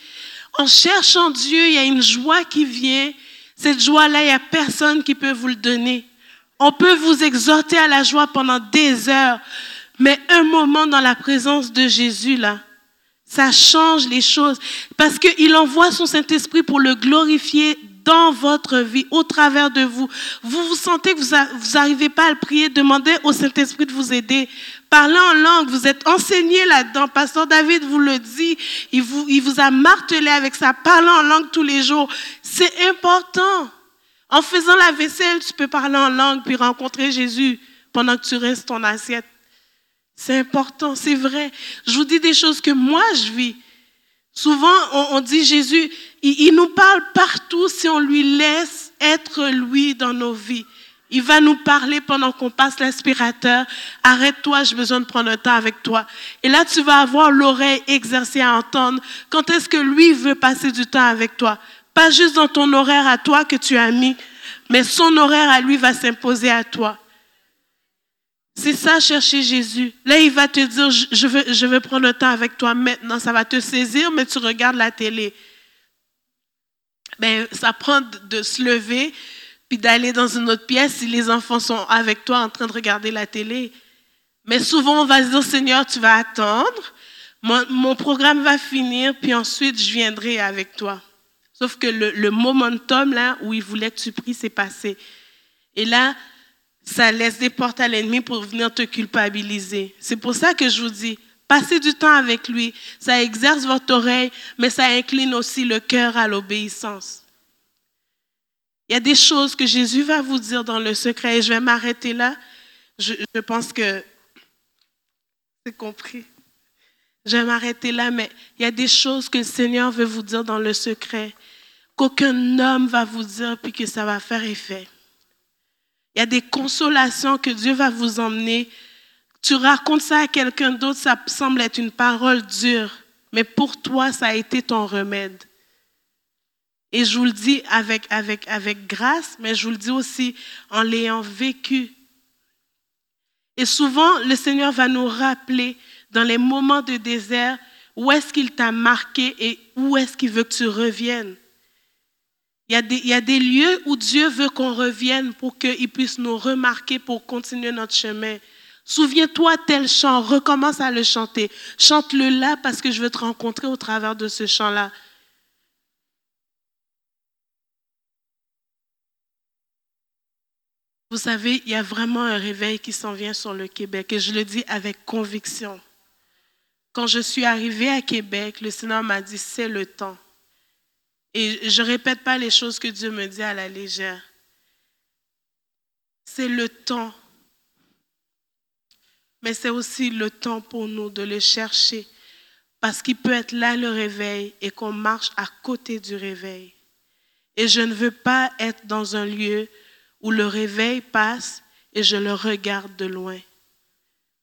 Speaker 3: En cherchant Dieu, il y a une joie qui vient cette joie-là, il n'y a personne qui peut vous le donner. On peut vous exhorter à la joie pendant des heures, mais un moment dans la présence de Jésus, là, ça change les choses parce qu'il envoie son Saint-Esprit pour le glorifier dans votre vie, au travers de vous. Vous vous sentez que vous n'arrivez pas à le prier, demandez au Saint-Esprit de vous aider. Parlez en langue, vous êtes enseigné là-dedans. Pasteur David vous le dit, il vous, il vous a martelé avec ça. Parlez en langue tous les jours. C'est important. En faisant la vaisselle, tu peux parler en langue puis rencontrer Jésus pendant que tu restes ton assiette. C'est important, c'est vrai. Je vous dis des choses que moi je vis. Souvent, on, dit Jésus, il, nous parle partout si on lui laisse être lui dans nos vies. Il va nous parler pendant qu'on passe l'aspirateur. Arrête-toi, j'ai besoin de prendre un temps avec toi. Et là, tu vas avoir l'oreille exercée à entendre quand est-ce que lui veut passer du temps avec toi. Pas juste dans ton horaire à toi que tu as mis, mais son horaire à lui va s'imposer à toi. C'est ça, chercher Jésus. Là, il va te dire, je veux, prendre le temps avec toi maintenant. Ça va te saisir, mais tu regardes la télé. Ben, ça prend de se lever, puis d'aller dans une autre pièce si les enfants sont avec toi en train de regarder la télé. Mais souvent, on va se dire, Seigneur, tu vas attendre. Mon, mon programme va finir, puis ensuite, je viendrai avec toi. Sauf que le, le momentum, là, où il voulait que tu pries, c'est passé. Et là, ça laisse des portes à l'ennemi pour venir te culpabiliser. C'est pour ça que je vous dis, passez du temps avec lui. Ça exerce votre oreille, mais ça incline aussi le cœur à l'obéissance. Il y a des choses que Jésus va vous dire dans le secret et je vais m'arrêter là. je, pense que c'est compris. Je vais m'arrêter là, mais il y a des choses que le Seigneur veut vous dire dans le secret, qu'aucun homme va vous dire, puis que ça va faire effet. Il y a des consolations que Dieu va vous emmener. Tu racontes ça à quelqu'un d'autre, ça semble être une parole dure, mais pour toi, ça a été ton remède. Et je vous le dis avec, avec, avec grâce, mais je vous le dis aussi en l'ayant vécu. Et souvent, le Seigneur va nous rappeler dans les moments de désert où est-ce qu'il t'a marqué et où est-ce qu'il veut que tu reviennes. Il y, a des, il y, a des, lieux où Dieu veut qu'on revienne pour qu'il puisse nous remarquer pour continuer notre chemin. Souviens-toi tel chant, recommence à le chanter. Chante-le là parce que je veux te rencontrer au travers de ce chant-là. Vous savez, il y a vraiment un réveil qui s'en vient sur le Québec et je le dis avec conviction. Quand je suis arrivée à Québec, le Seigneur m'a dit, c'est le temps. Et je ne répète pas les choses que Dieu me dit à la légère. C'est le temps. Mais c'est aussi le temps pour nous de le chercher. Parce qu'il peut être là le réveil et qu'on marche à côté du réveil. Et je ne veux pas être dans un lieu où le réveil passe et je le regarde de loin.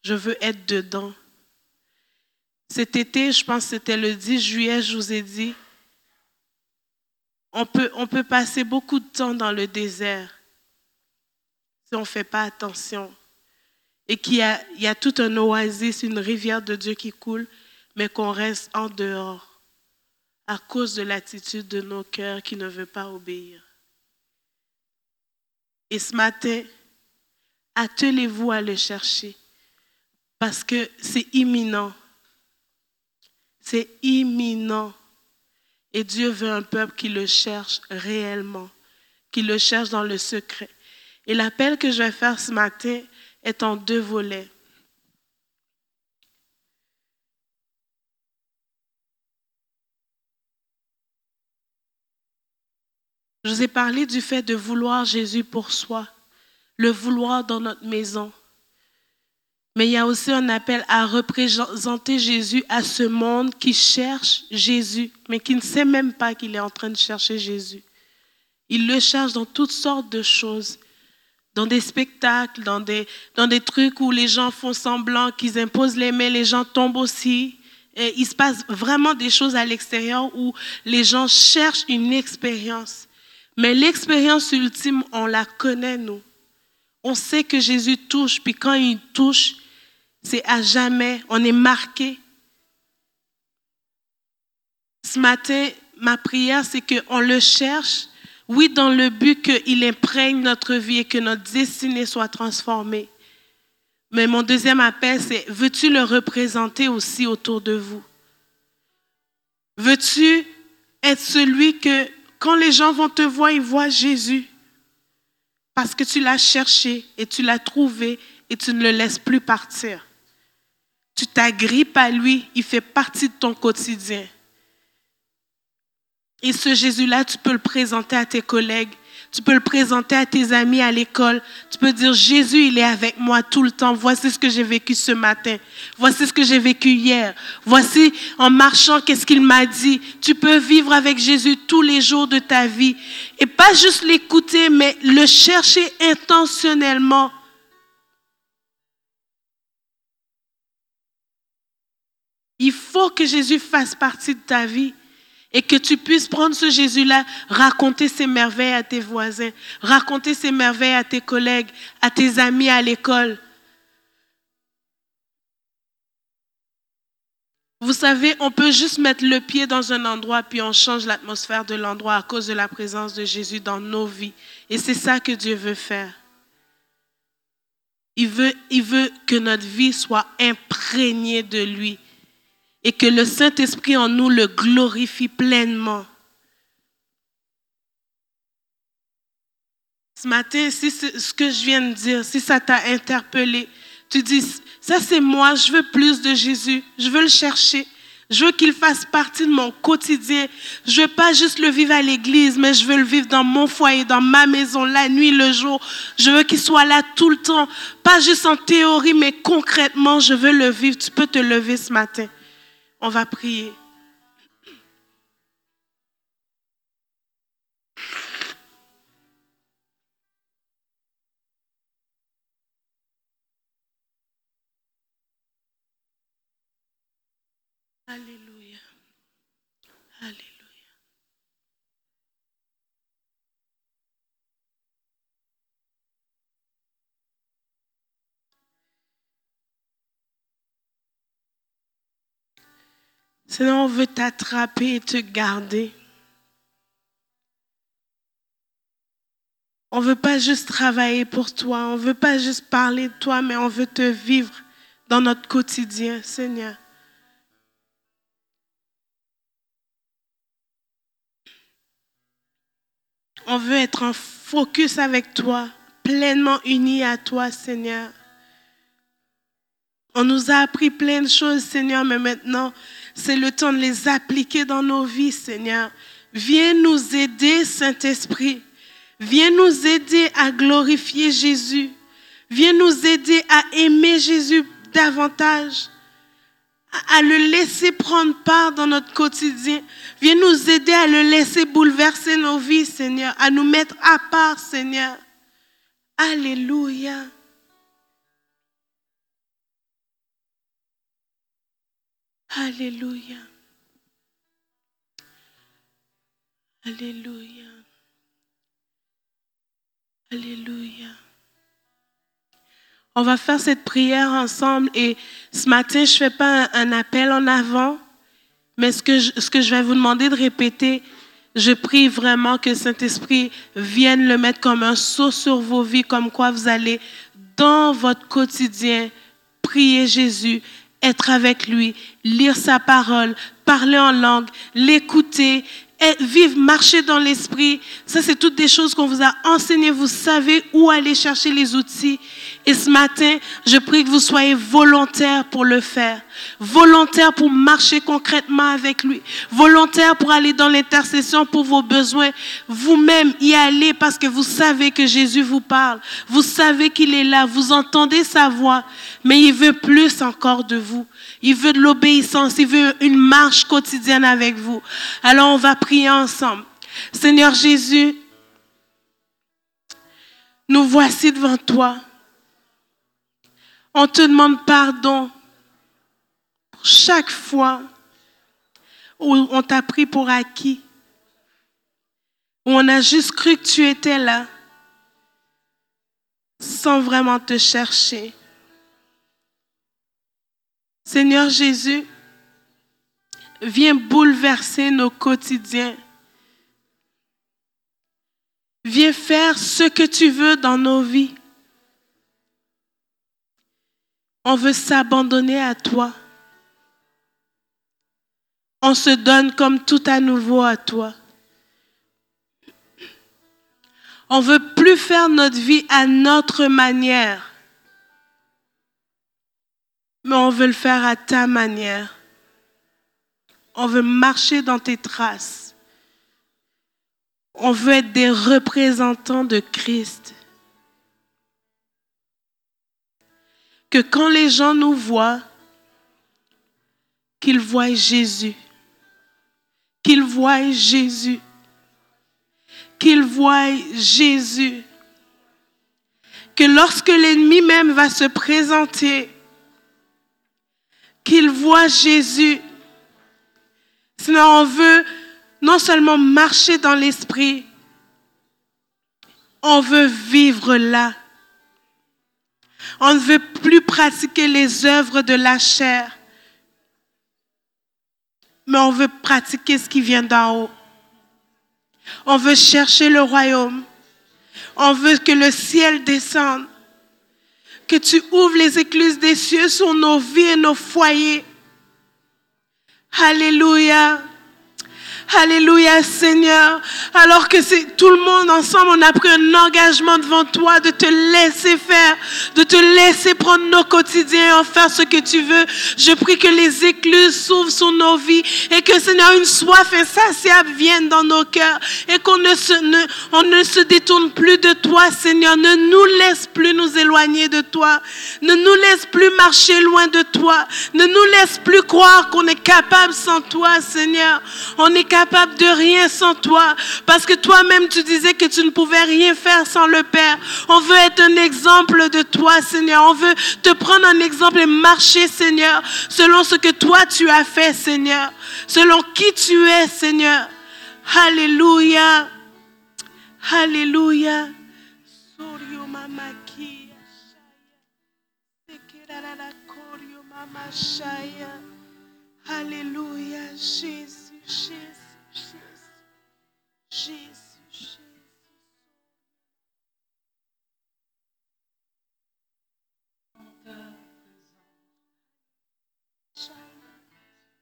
Speaker 3: Je veux être dedans. Cet été, je pense que c'était le 10 juillet, je vous ai dit, on peut, passer beaucoup de temps dans le désert si on ne fait pas attention. Et qu'il y a, y a tout un oasis, une rivière de Dieu qui coule, mais qu'on reste en dehors à cause de l'attitude de nos cœurs qui ne veut pas obéir. Et ce matin, attelez-vous à le chercher parce que c'est imminent. C'est imminent. Et Dieu veut un peuple qui le cherche réellement, qui le cherche dans le secret. Et l'appel que je vais faire ce matin est en deux volets. Je vous ai parlé du fait de vouloir Jésus pour soi, le vouloir dans notre maison. Mais il y a aussi un appel à représenter Jésus à ce monde qui cherche Jésus, mais qui ne sait même pas qu'il est en train de chercher Jésus. Il le cherche dans toutes sortes de choses, dans des spectacles, dans des, dans des trucs où les gens font semblant qu'ils imposent les mains, les gens tombent aussi. Il se passe vraiment des choses à l'extérieur où les gens cherchent une expérience. Mais l'expérience ultime, on la connaît, nous. On sait que Jésus touche, puis quand il touche, c'est à jamais, on est marqué. Ce matin, ma prière, c'est qu'on le cherche, oui, dans le but qu'il imprègne notre vie et que notre destinée soit transformée. Mais mon deuxième appel, c'est, veux-tu le représenter aussi autour de vous? Veux-tu être celui que quand les gens vont te voir, ils voient Jésus. Parce que tu l'as cherché et tu l'as trouvé et tu ne le laisses plus partir. Tu t'agrippes à lui, il fait partie de ton quotidien. Et ce Jésus-là, tu peux le présenter à tes collègues, tu peux le présenter à tes amis à l'école. Tu peux dire, Jésus, il est avec moi tout le temps. Voici ce que j'ai vécu ce matin. Voici ce que j'ai vécu hier. Voici en marchant, qu'est-ce qu'il m'a dit. Tu peux vivre avec Jésus tous les jours de ta vie. Et pas juste l'écouter, mais le chercher intentionnellement. Il faut que Jésus fasse partie de ta vie et que tu puisses prendre ce Jésus-là, raconter ses merveilles à tes voisins, raconter ses merveilles à tes collègues, à tes amis à l'école. Vous savez, on peut juste mettre le pied dans un endroit, puis on change l'atmosphère de l'endroit à cause de la présence de Jésus dans nos vies. Et c'est ça que Dieu veut faire. Il veut, il veut que notre vie soit imprégnée de lui et que le Saint-Esprit en nous le glorifie pleinement. Ce matin, si ce que je viens de dire, si ça t'a interpellé, tu dis, ça c'est moi, je veux plus de Jésus, je veux le chercher, Je veux qu'il fasse partie de mon quotidien. Je veux pas juste le vivre à l'église, mais je veux le vivre dans mon foyer, dans ma maison, la nuit, le jour. Je veux qu'il soit là tout le temps. Pas juste en théorie, mais concrètement, je veux le vivre. Tu peux te lever ce matin. On va prier. Alléluia. Alléluia. Seigneur, on veut t'attraper et te garder. On veut pas juste travailler pour toi, on veut pas juste parler de toi, mais on veut te vivre dans notre quotidien, Seigneur. On veut être en focus avec toi, pleinement unis à toi, Seigneur. On nous a appris plein de choses, Seigneur, mais maintenant, c'est le temps de les appliquer dans nos vies, Seigneur. Viens nous aider, Saint-Esprit. Viens nous aider à glorifier Jésus. Viens nous aider à aimer Jésus davantage, à le laisser prendre part dans notre quotidien. Viens nous aider à le laisser bouleverser nos vies, Seigneur, à nous mettre à part, Seigneur. Alléluia. Alléluia. Alléluia. Alléluia. On va faire cette prière ensemble et ce matin, je ne fais pas un, appel en avant, mais ce que, je, vais vous demander de répéter, je prie vraiment que Saint-Esprit vienne le mettre comme un saut sur vos vies, comme quoi vous allez dans votre quotidien prier Jésus, être avec lui, lire sa parole, parler en langue, l'écouter, vivre, marcher dans l'esprit. Ça, c'est toutes des choses qu'on vous a enseignées. Vous savez où aller chercher les outils. Et ce matin, je prie que vous soyez volontaires pour le faire. Volontaires pour marcher concrètement avec lui. Volontaires pour aller dans l'intercession pour vos besoins. Vous-même y aller parce que vous savez que Jésus vous parle. Vous savez qu'il est là. Vous entendez sa voix. Mais il veut plus encore de vous. Il veut de l'obéissance. Il veut une marche quotidienne avec vous. Alors on va prier ensemble. Seigneur Jésus, nous voici devant toi. On te demande pardon pour chaque fois où on t'a pris pour acquis, où on a juste cru que tu étais là sans vraiment te chercher. Seigneur Jésus, viens bouleverser nos quotidiens. Viens faire ce que tu veux dans nos vies. On veut s'abandonner à toi. On se donne comme tout à nouveau à toi. On veut plus faire notre vie à notre manière mais on veut le faire à ta manière. On veut marcher dans tes traces. On veut être des représentants de Christ. Que quand les gens nous voient, qu'ils voient Jésus. Qu'ils voient Jésus. Qu'ils voient Jésus. Que lorsque l'ennemi même va se présenter, qu'ils voient Jésus. Sinon, on veut non seulement marcher dans l'esprit, on veut vivre là. On ne veut plus pratiquer les œuvres de la chair, mais on veut pratiquer ce qui vient d'en haut. On veut chercher le royaume. On veut que le ciel descende que tu ouvres les écluses des cieux sur nos vies et nos foyers. Alléluia. Alléluia, Seigneur. Alors que c'est tout le monde ensemble, on a pris un engagement devant toi de te laisser faire, de te laisser prendre nos quotidiens et en faire ce que tu veux. Je prie que les écluses s'ouvrent sur nos vies et que, Seigneur, une soif insatiable vienne dans nos cœurs et qu'on ne se, ne, se détourne plus de toi, Seigneur. Ne nous laisse plus nous éloigner de toi. Ne nous laisse plus marcher loin de toi. Ne nous laisse plus croire qu'on est capable sans toi, Seigneur. On est capable de rien sans toi. Parce que toi-même, tu disais que tu ne pouvais rien faire sans le Père. On veut être un exemple de toi, Seigneur. On veut te prendre un exemple et marcher, Seigneur, selon ce que toi tu as fait, Seigneur. Selon qui tu es, Seigneur. Alléluia. Alléluia. Shaya. Alléluia. Jésus, Jésus, Jésus. Jésus, Jésus.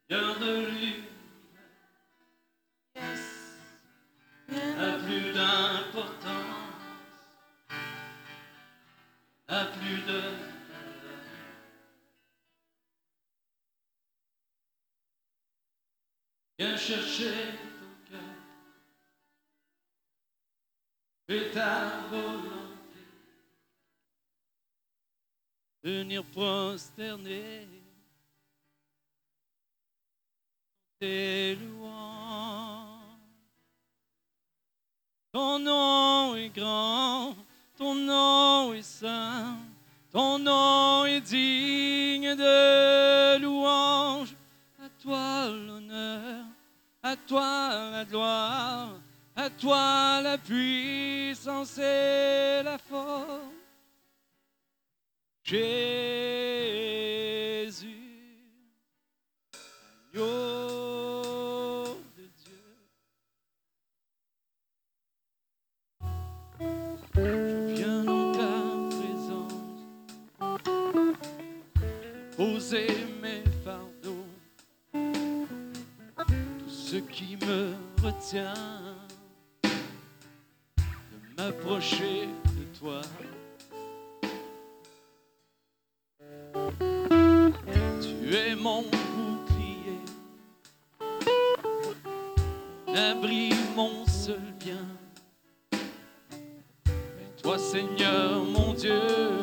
Speaker 4: Lui,
Speaker 3: Yes.
Speaker 4: n'a plus d'importance, n'a plus de Viens chercher ton cœur, fais ta volonté, venir prosterner tes louanges. Ton nom est grand, ton nom est saint, ton nom est digne de louange. Toi l'honneur, à toi la gloire, à toi la puissance et la force. Jésus. Qui me retient de m'approcher de toi. Tu es mon bouclier, mon abri, mon seul bien. Et toi, Seigneur, mon Dieu,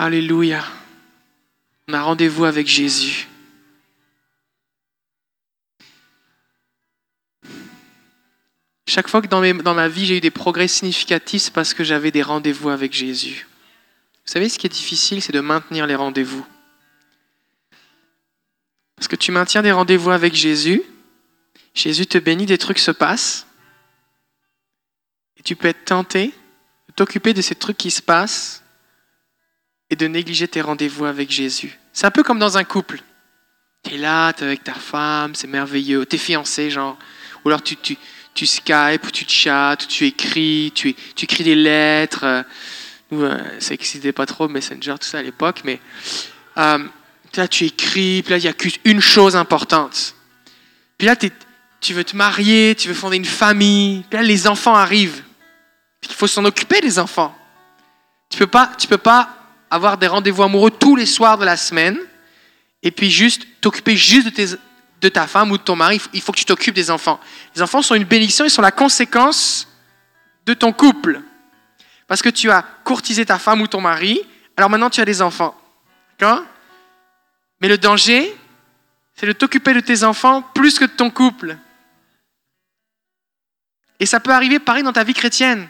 Speaker 1: Alléluia. On a rendez-vous avec Jésus. Chaque fois que dans, ma vie j'ai eu des progrès significatifs, c'est parce que j'avais des rendez-vous avec Jésus. Vous savez, ce qui est difficile, c'est de maintenir les rendez-vous. Parce que tu maintiens des rendez-vous avec Jésus, Jésus te bénit, des trucs se passent, et tu peux être tenté de t'occuper de ces trucs qui se passent et de négliger tes rendez-vous avec Jésus. C'est un peu comme dans un couple. Tu es là, tu es avec ta femme, c'est merveilleux. Tu es fiancé, genre. Ou alors tu, tu, tu Skype, ou tu chattes, ou tu écris, tu, tu écris des lettres. euh, euh, ça n'existait pas trop, Messenger, tout ça à l'époque, mais euh, là, tu écris, puis là, il n'y a qu'une chose importante. Puis là, t'es- tu veux te marier, tu veux fonder une famille, puis là, les enfants arrivent. Il faut s'en occuper des enfants. Tu peux pas, tu peux pas avoir des rendez-vous amoureux tous les soirs de la semaine et puis juste t'occuper juste de, ta femme ou de ton mari. Il faut- Il faut que tu t'occupes des enfants. Les enfants sont une bénédiction, ils sont la conséquence de ton couple. Parce que tu as courtisé ta femme ou ton mari, alors maintenant tu as des enfants. D'accord? Mais le danger, c'est de t'occuper de tes enfants plus que de ton couple. Et ça peut arriver pareil dans ta vie chrétienne.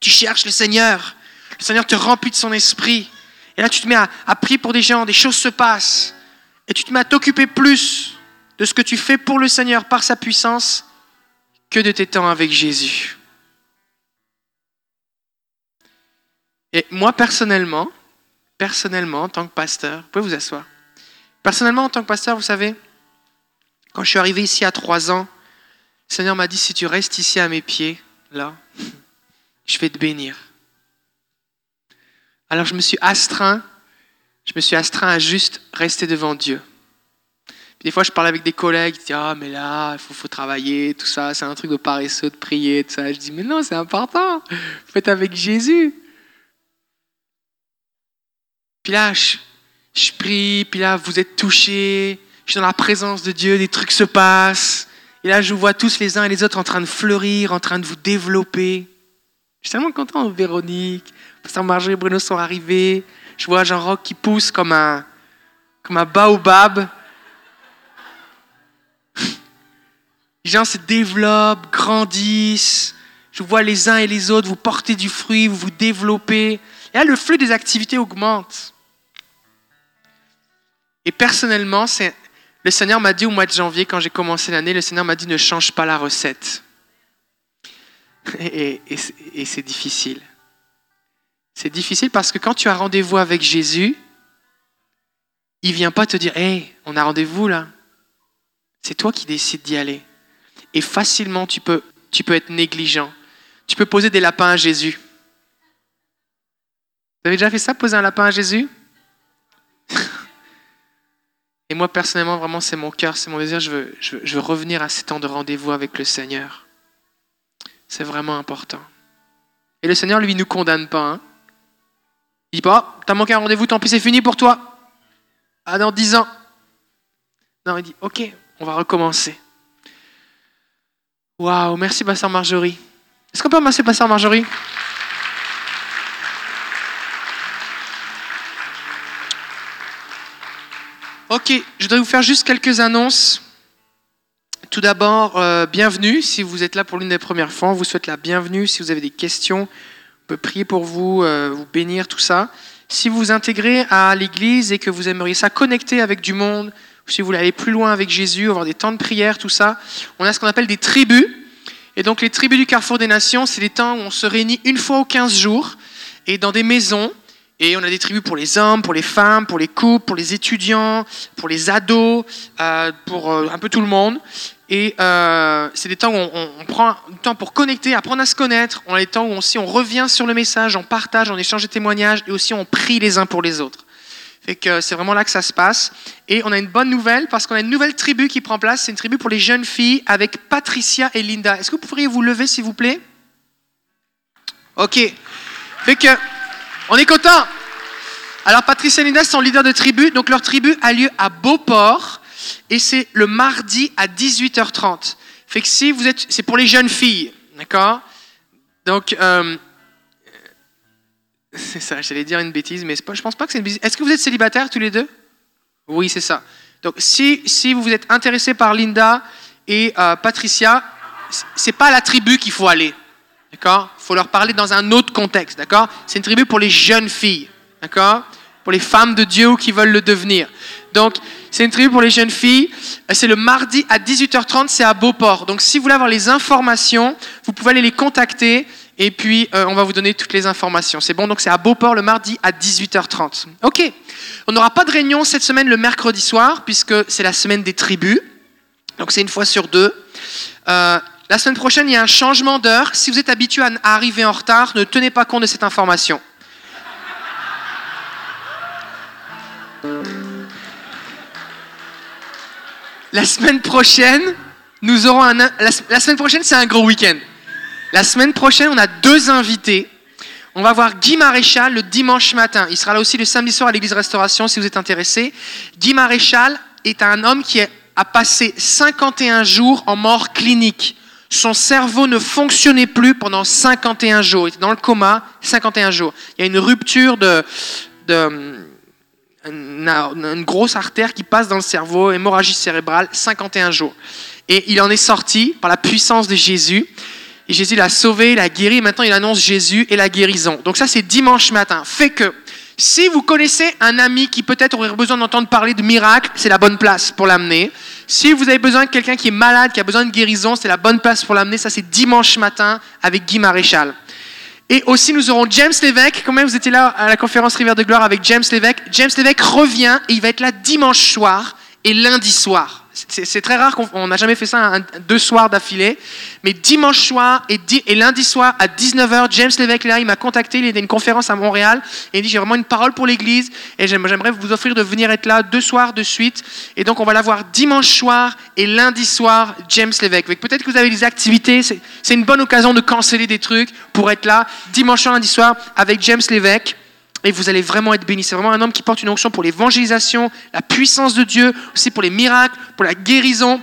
Speaker 1: Tu cherches le Seigneur. Le Seigneur te remplit de son esprit. Et là, tu te mets à, prier pour des gens, des choses se passent. Et tu te mets à t'occuper plus de ce que tu fais pour le Seigneur par sa puissance que de tes temps avec Jésus. Et moi, personnellement, personnellement, en tant que pasteur, vous pouvez vous asseoir. Personnellement, en tant que pasteur, vous savez, quand je suis arrivé ici à trois ans, le Seigneur m'a dit, si tu restes ici à mes pieds, là, je vais te bénir. Alors je me suis astreint, je me suis astreint à juste rester devant Dieu. Puis des fois, je parle avec des collègues, ils disent Ah, mais là, il faut, travailler, tout ça, c'est un truc de paresseux, de prier, tout ça. Je dis Mais non, c'est important, faites avec Jésus. Puis là, je, je prie, puis là, vous êtes touchés, je suis dans la présence de Dieu, des trucs se passent. Et là, je vous vois tous les uns et les autres en train de fleurir, en train de vous développer. Je suis tellement content, Véronique, Pasteur Marjorie et Bruno sont arrivés. Je vois Jean-Roch qui pousse comme un, comme un baobab. Les gens se développent, grandissent. Je vois les uns et les autres, vous portez du fruit, vous vous développez. Et là, le flux des activités augmente. Et personnellement, le Seigneur m'a dit au mois de janvier, quand j'ai commencé l'année, le Seigneur m'a dit ne change pas la recette. Et, et- et c'est difficile. C'est difficile parce que quand tu as rendez-vous avec Jésus, il vient pas te dire Hé, on a rendez-vous là. C'est toi qui décides d'y aller. Et facilement, tu peux, tu peux être négligent. Tu peux poser des lapins à Jésus. Vous avez déjà fait ça, poser un lapin à Jésus? Et moi, personnellement, vraiment, c'est mon cœur, c'est mon désir. Je veux, je, veux, je veux revenir à ces temps de rendez-vous avec le Seigneur. C'est vraiment important. Et le Seigneur, lui, ne nous condamne pas. Hein. Il dit pas, t'as manqué un rendez-vous, tant pis, c'est fini pour toi. Ah, dans dix ans. Non, il dit, ok, on va recommencer. Waouh, merci, Pasteur Marjorie. Est-ce qu'on peut remercier Pasteur Marjorie? Ok, je voudrais vous faire juste quelques annonces. Tout d'abord, euh, bienvenue. Si vous êtes là pour l'une des premières fois, on vous souhaite la bienvenue. Si vous avez des questions, on peut prier pour vous, euh, vous bénir, tout ça. Si vous vous intégrez à l'église et que vous aimeriez ça connecter avec du monde, si vous voulez aller plus loin avec Jésus, avoir des temps de prière, tout ça, on a ce qu'on appelle des tribus. Et donc les tribus du Carrefour des Nations, c'est des temps où on se réunit une fois aux 15 jours et dans des maisons. Et on a des tribus pour les hommes, pour les femmes, pour les couples, pour les étudiants, pour les ados, euh, pour euh, un peu tout le monde. Et euh, c'est des temps où on, prend du temps pour connecter, apprendre à se connaître. On a des temps où aussi on revient sur le message, on partage, on échange des témoignages et aussi on prie les uns pour les autres. Fait que c'est vraiment là que ça se passe. Et on a une bonne nouvelle parce qu'on a une nouvelle tribu qui prend place. C'est une tribu pour les jeunes filles avec Patricia et Linda. Est-ce que vous pourriez vous lever s'il vous plaît? Ok. Fait que on est content. Alors Patricia et Linda sont leaders de tribu. Donc leur tribu a lieu à Beauport et c'est le mardi à 18h30. Fait que si vous êtes, c'est pour les jeunes filles, d'accord? Donc euh, C'est ça, j'allais dire une bêtise, mais je pense pas que c'est une bêtise. Est-ce que vous êtes célibataires tous les deux? Oui, c'est ça. Donc, si, si vous êtes intéressé par Linda et euh, Patricia, c'est pas à la tribu qu'il faut aller. D'accord? Il faut leur parler dans un autre contexte. D'accord? C'est une tribu pour les jeunes filles. D'accord? Pour les femmes de Dieu qui veulent le devenir. Donc, c'est une tribu pour les jeunes filles. Euh, C'est le mardi à 18h30, c'est à Beauport. Donc, si vous voulez avoir les informations, vous pouvez aller les contacter et puis euh, on va vous donner toutes les informations. C'est bon, donc c'est à Beauport le mardi à 18h30. Ok. On n'aura pas de réunion cette semaine le mercredi soir puisque c'est la semaine des tribus. Donc c'est une fois sur deux. Euh, la semaine prochaine, il y a un changement d'heure. Si vous êtes habitué à arriver en retard, ne tenez pas compte de cette information. La semaine prochaine, nous aurons un. La semaine prochaine, c'est un gros week-end. La semaine prochaine, on a deux invités. On va voir Guy Maréchal le dimanche matin. Il sera là aussi le samedi soir à l'église Restauration si vous êtes intéressé. Guy Maréchal est un homme qui a passé 51 jours en mort clinique. Son cerveau ne fonctionnait plus pendant 51 jours. Il était dans le coma 51 jours. Il y a une rupture de, une, grosse artère qui passe dans le cerveau, hémorragie cérébrale, 51 jours. Et il en est sorti par la puissance de Jésus. Et Jésus l'a sauvé, l'a guéri. Maintenant, il annonce Jésus et la guérison. Donc ça, c'est dimanche matin. Fait que si vous connaissez un ami qui peut-être aurait besoin d'entendre parler de miracles, c'est la bonne place pour l'amener. Si vous avez besoin de quelqu'un qui est malade, qui a besoin de guérison, c'est la bonne place pour l'amener. Ça, c'est dimanche matin avec Guy Maréchal. Et aussi, nous aurons James Lévesque. Même, vous étiez là à la conférence Rivière de Gloire avec James Lévesque. James Lévesque revient et il va être là dimanche soir et lundi soir. C'est très rare qu'on n'a jamais fait ça deux soirs d'affilée. Mais dimanche soir et, di- et lundi soir à 19h, James Lévesque là, il m'a contacté, il est à une conférence à Montréal. Et il dit J'ai vraiment une parole pour l'Église et j'aime- j'aimerais vous offrir de venir être là deux soirs de suite. Et donc, on va l'avoir dimanche soir et lundi soir, James Lévesque. Peut-être que vous avez des activités, c'est une bonne occasion de canceller des trucs pour être là dimanche soir, lundi soir avec James Lévesque. Et vous allez vraiment être bénis. C'est vraiment un homme qui porte une onction pour l'évangélisation, la puissance de Dieu, aussi pour les miracles, pour la guérison.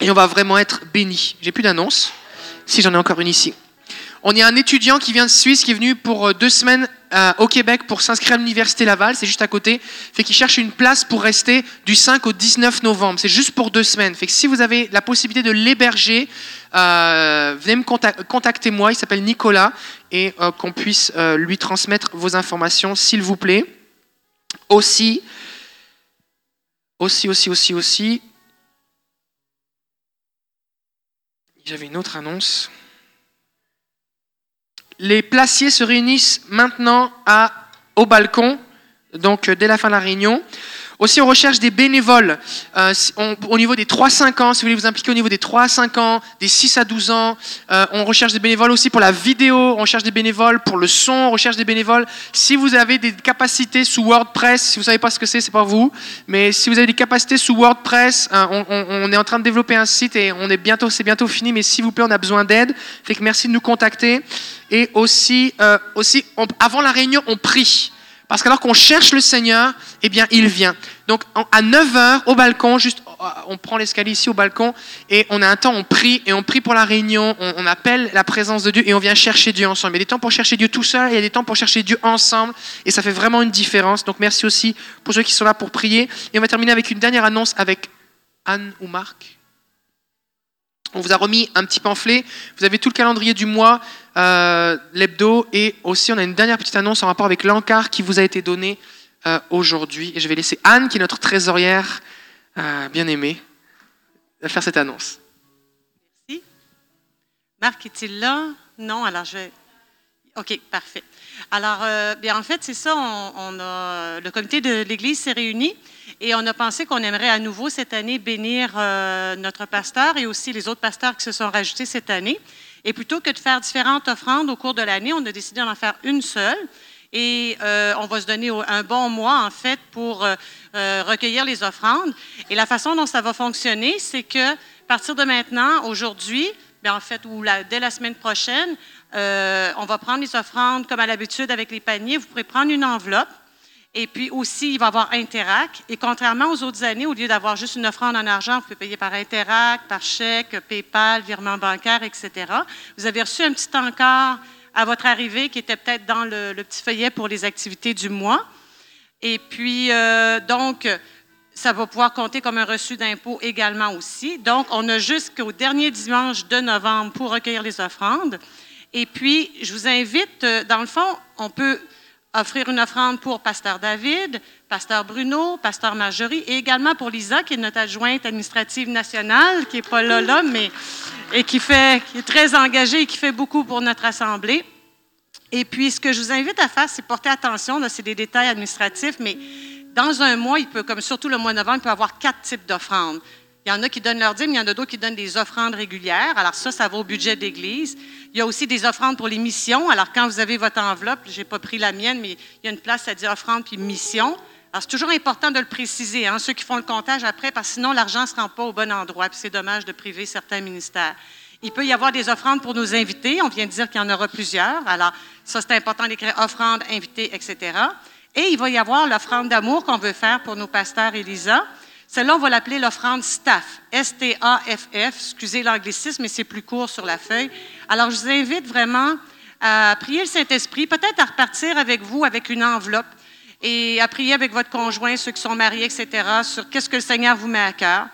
Speaker 1: Et on va vraiment être bénis. J'ai plus d'annonce, si j'en ai encore une ici. On a un étudiant qui vient de Suisse, qui est venu pour euh, deux semaines euh, au Québec pour s'inscrire à l'université Laval, c'est juste à côté. Fait qu'il cherche une place pour rester du 5 au 19 novembre. C'est juste pour deux semaines. Fait que si vous avez la possibilité de l'héberger, euh, venez me contac- contacter-moi. Il s'appelle Nicolas et euh, qu'on puisse euh, lui transmettre vos informations, s'il vous plaît. Aussi, aussi, aussi, aussi, aussi. J'avais une autre annonce. Les placiers se réunissent maintenant à, au balcon, donc euh, dès la fin de la réunion. Aussi, on recherche des bénévoles euh, au niveau des 3-5 ans, si vous voulez vous impliquer au niveau des 3 à 5 ans, des 6 à 12 ans. Euh, on recherche des bénévoles aussi pour la vidéo, on recherche des bénévoles pour le son, on recherche des bénévoles. Si vous avez des capacités sous WordPress, si vous savez pas ce que c'est, c'est pas vous, mais si vous avez des capacités sous WordPress, hein, on, est en train de développer un site et on est bientôt, c'est bientôt fini, mais s'il vous plaît, on a besoin d'aide. Fait que merci de nous contacter. Et aussi, euh, aussi avant la réunion, on prie. Parce qu'alors qu'on cherche le Seigneur, eh bien, il vient. Donc, à 9h, au balcon, juste, euh, on prend l'escalier ici au balcon, et on a un temps, on prie, et on prie pour la réunion, on, on appelle la présence de Dieu, et on vient chercher Dieu ensemble. Il y a des temps pour chercher Dieu tout seul, et il y a des temps pour chercher Dieu ensemble, et ça fait vraiment une différence. Donc, merci aussi pour ceux qui sont là pour prier. Et on va terminer avec une dernière annonce avec Anne ou Marc. On vous a remis un petit pamphlet. Vous avez tout le calendrier du mois, euh, l'hebdo, et aussi on a une dernière petite annonce en rapport avec l'encart qui vous a été donné euh, aujourd'hui. Et je vais laisser Anne, qui est notre trésorière euh, bien aimée, faire cette annonce.
Speaker 5: Marc est-il là? Non, alors je. OK, parfait. Alors, bien, en fait, c'est ça, on a, le comité de l'Église s'est réuni et on a pensé qu'on aimerait à nouveau cette année bénir euh, notre pasteur et aussi les autres pasteurs qui se sont rajoutés cette année. Et plutôt que de faire différentes offrandes au cours de l'année, on a décidé d'en faire une seule. Et euh, on va se donner un bon mois, en fait, pour euh, recueillir les offrandes. Et la façon dont ça va fonctionner, c'est que à partir de maintenant, aujourd'hui, bien, en fait, ou dès la semaine prochaine, on va prendre les offrandes comme à l'habitude avec les paniers. Vous pourrez prendre une enveloppe. Et puis aussi, il va y avoir Interac. Et contrairement aux autres années, au lieu d'avoir juste une offrande en argent, vous pouvez payer par Interac, par chèque, PayPal, virement bancaire, etc. Vous avez reçu un petit encart à votre arrivée, qui était peut-être dans le, petit feuillet pour les activités du mois. Et puis, euh, donc, ça va pouvoir compter comme un reçu d'impôt également aussi. Donc, on a jusqu'au dernier dimanche de novembre pour recueillir les offrandes. Et puis, je vous invite, euh, dans le fond, on peut offrir une offrande pour Pasteur David, Pasteur Bruno, Pasteur Marjorie et également pour Lisa, qui est notre adjointe administrative nationale, qui n'est pas là, là, mais et qui, fait, qui est très engagée et qui fait beaucoup pour notre Assemblée. Et puis, ce que je vous invite à faire, c'est porter attention, c'est des détails administratifs, mais dans un mois, il peut, comme surtout le mois de novembre, il peut avoir quatre types d'offrandes. Il y en a qui donnent leur dîme, il y en a d'autres qui donnent des offrandes régulières. Alors ça, ça va au budget de l'Église. Il y a aussi des offrandes pour les missions. Alors quand vous avez votre enveloppe, je n'ai pas pris la mienne, mais il y a une place à dire offrande puis mission. Alors c'est toujours important de le préciser, hein, ceux qui font le comptage après, parce que sinon l'argent ne se rend pas au bon endroit, puis c'est dommage de priver certains ministères. Il peut y avoir des offrandes pour nos invités. On vient de dire qu'il y en aura plusieurs. Alors, ça, c'est important d'écrire offrande, invité, etc. Et il va y avoir l'offrande d'amour qu'on veut faire pour nos pasteurs Elisa. Celle-là, on va l'appeler l'offrande staff, S-T-A-F-F. Excusez l'anglicisme, mais c'est plus court sur la feuille. Alors, je vous invite vraiment à prier le Saint-Esprit, peut-être à repartir avec vous avec une enveloppe et à prier avec votre conjoint, ceux qui sont mariés, etc., sur qu'est-ce que le Seigneur vous met à cœur.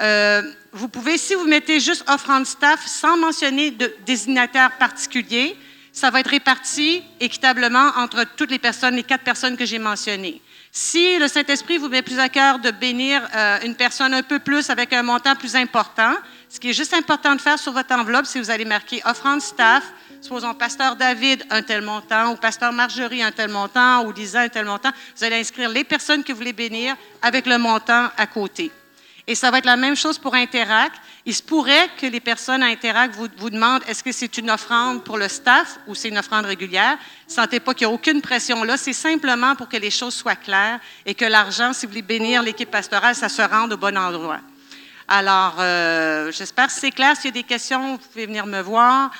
Speaker 5: Euh, vous pouvez, si vous mettez juste offrande staff sans mentionner de désignataire particulier, ça va être réparti équitablement entre toutes les personnes, les quatre personnes que j'ai mentionnées. Si le Saint-Esprit vous met plus à cœur de bénir euh, une personne un peu plus avec un montant plus important, ce qui est juste important de faire sur votre enveloppe, si vous allez marquer offrande staff, supposons pasteur David un tel montant, ou pasteur Marjorie un tel montant, ou Lisa un tel montant, vous allez inscrire les personnes que vous voulez bénir avec le montant à côté. Et ça va être la même chose pour Interact. Il se pourrait que les personnes à Interact vous, demandent est-ce que c'est une offrande pour le staff ou c'est une offrande régulière? Sentez pas qu'il n'y a aucune pression là. C'est simplement pour que les choses soient claires et que l'argent, si vous voulez bénir l'équipe pastorale, ça se rende au bon endroit. Alors, euh, j'espère que c'est clair. S'il y a des questions, vous pouvez venir me voir.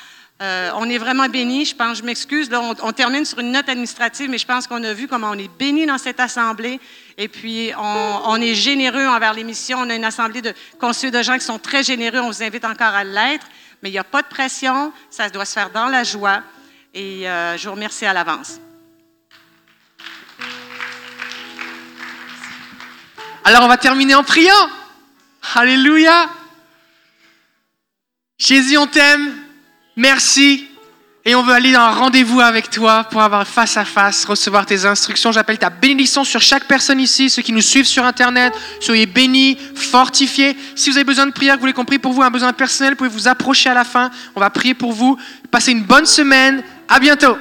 Speaker 5: Euh, on est vraiment bénis. Je pense, je m'excuse, on, termine sur une note administrative, mais je pense qu'on a vu comment on est bénis dans cette assemblée. Et puis, on, est généreux envers les missions. On a une assemblée de conseillers de gens qui sont très généreux. On vous invite encore à l'être. Mais il n'y a pas de pression. Ça doit se faire dans la joie. Et euh, je vous remercie à l'avance.
Speaker 1: Alors, on va terminer en priant. Alléluia. Jésus, on t'aime. Merci. Et on veut aller dans un rendez-vous avec toi pour avoir face à face, recevoir tes instructions. J'appelle ta bénédiction sur chaque personne ici, ceux qui nous suivent sur Internet. Soyez bénis, fortifiés. Si vous avez besoin de prière, que vous qu'on prie pour vous, un besoin personnel, vous pouvez vous approcher à la fin. On va prier pour vous. Passez une bonne semaine. À bientôt.